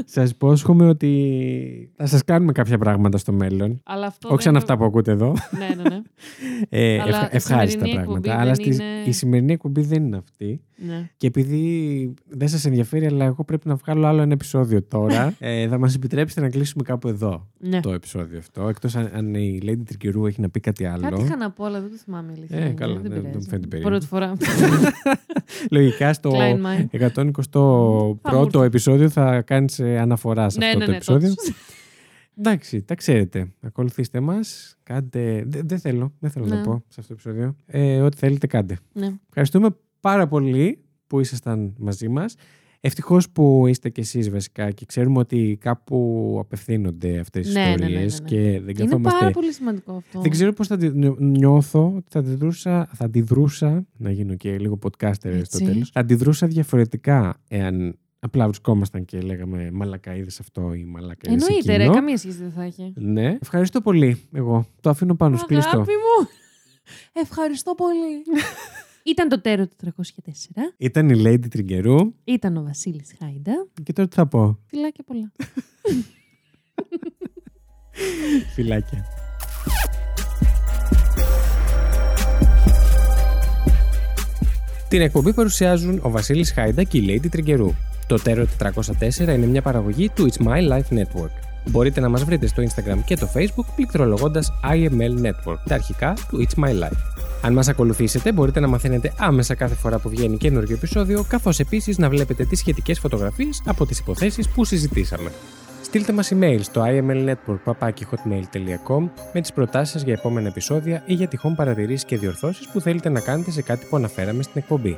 Σας υπόσχομαι ότι θα σας κάνουμε κάποια πράγματα στο μέλλον. Αλλά αυτό Όχι σαν δεν- αυτά που ακούτε εδώ. Ναι, ναι, ναι. Ε, Αλλά ευχα- η ευχάριστα σημερινή εκπομπή πράγματα. Αλλά δεν στη- είναι- η σημερινή εκπομπή δεν είναι αυτή. Ναι. Και επειδή δεν σας ενδιαφέρει, αλλά εγώ πρέπει να βγάλω άλλο ένα επεισόδιο τώρα, (laughs) ε, θα μας επιτρέψετε να κλείσουμε κάπου εδώ ναι. το επεισόδιο αυτό. Εκτός αν, αν η Lady Τρικυρού έχει να πει κάτι άλλο. Κάτι είχα να πω, αλλά δεν το θυμάμαι. η αλήθεια Ε, είναι. καλά, δεν δεν- δεν πειράζει. μου φαίνεται περίεργο. Πρώτη φορά. (laughs) Λογικά στο Klein mind. 121ο Θα μου έρθει. επεισόδιο θα κάνεις αναφορά σε ναι, αυτό ναι, το ναι. επεισόδιο. τότε. Εντάξει, τα ξέρετε. Ακολουθήστε μας. Κάντε. Δεν δεν θέλω, δεν θέλω να Ναι. πω σε αυτό το επεισόδιο. Ε, ό,τι θέλετε, κάντε. ναι. Ευχαριστούμε πάρα πολύ που ήσασταν μαζί μας. Ευτυχώς που είστε κι εσείς βασικά και ξέρουμε ότι κάπου απευθύνονται αυτές οι Ναι, ναι, ναι, ιστορίες ναι, ναι. και δεν Είναι καθόμαστε... πάρα πολύ σημαντικό αυτό. Δεν ξέρω πώς θα τη νιώ- νιώθω, ότι θα αντιδρούσα, θα αντιδρούσα, να γίνω και λίγο podcaster στο Έτσι. τέλος, θα αντιδρούσα διαφορετικά εάν απλά βρισκόμασταν και λέγαμε μαλακά είδες αυτό ή μαλακά είδες Εννοείται, ρε, εκείνο. καμία σχέση δεν θα έχει. Ναι. Ευχαριστώ πολύ εγώ. Το αφήνω πάνω σου κλειστό. Αγάπη μου. (laughs) Ευχαριστώ πολύ. (laughs) Ήταν το Τέρο 404. Ήταν η Lady Τριγκερού Ήταν ο Βασίλης Χάιντα. και τώρα τι θα πω; Φιλάκια πολλά. (laughs) Φιλάκια. Την εκπομπή παρουσιάζουν ο Βασίλης Χάιντα και η Lady Τριγκερού. Το Terror 404 είναι μια παραγωγή του It's My Life Network. Μπορείτε να μας βρείτε στο Instagram και το Facebook πληκτρολογώντας IML Network, τα αρχικά του It's My Life. Αν μας ακολουθήσετε, μπορείτε να μαθαίνετε άμεσα κάθε φορά που βγαίνει καινούργιο επεισόδιο, καθώς επίσης να βλέπετε τις σχετικές φωτογραφίες από τις υποθέσεις που συζητήσαμε. Στείλτε μας email στο imlnetwork.hotmail.com με τις προτάσεις σας για επόμενα επεισόδια ή για τυχόν παρατηρήσεις και διορθώσεις που θέλετε να κάνετε σε κάτι που αναφέραμε στην εκπομπή.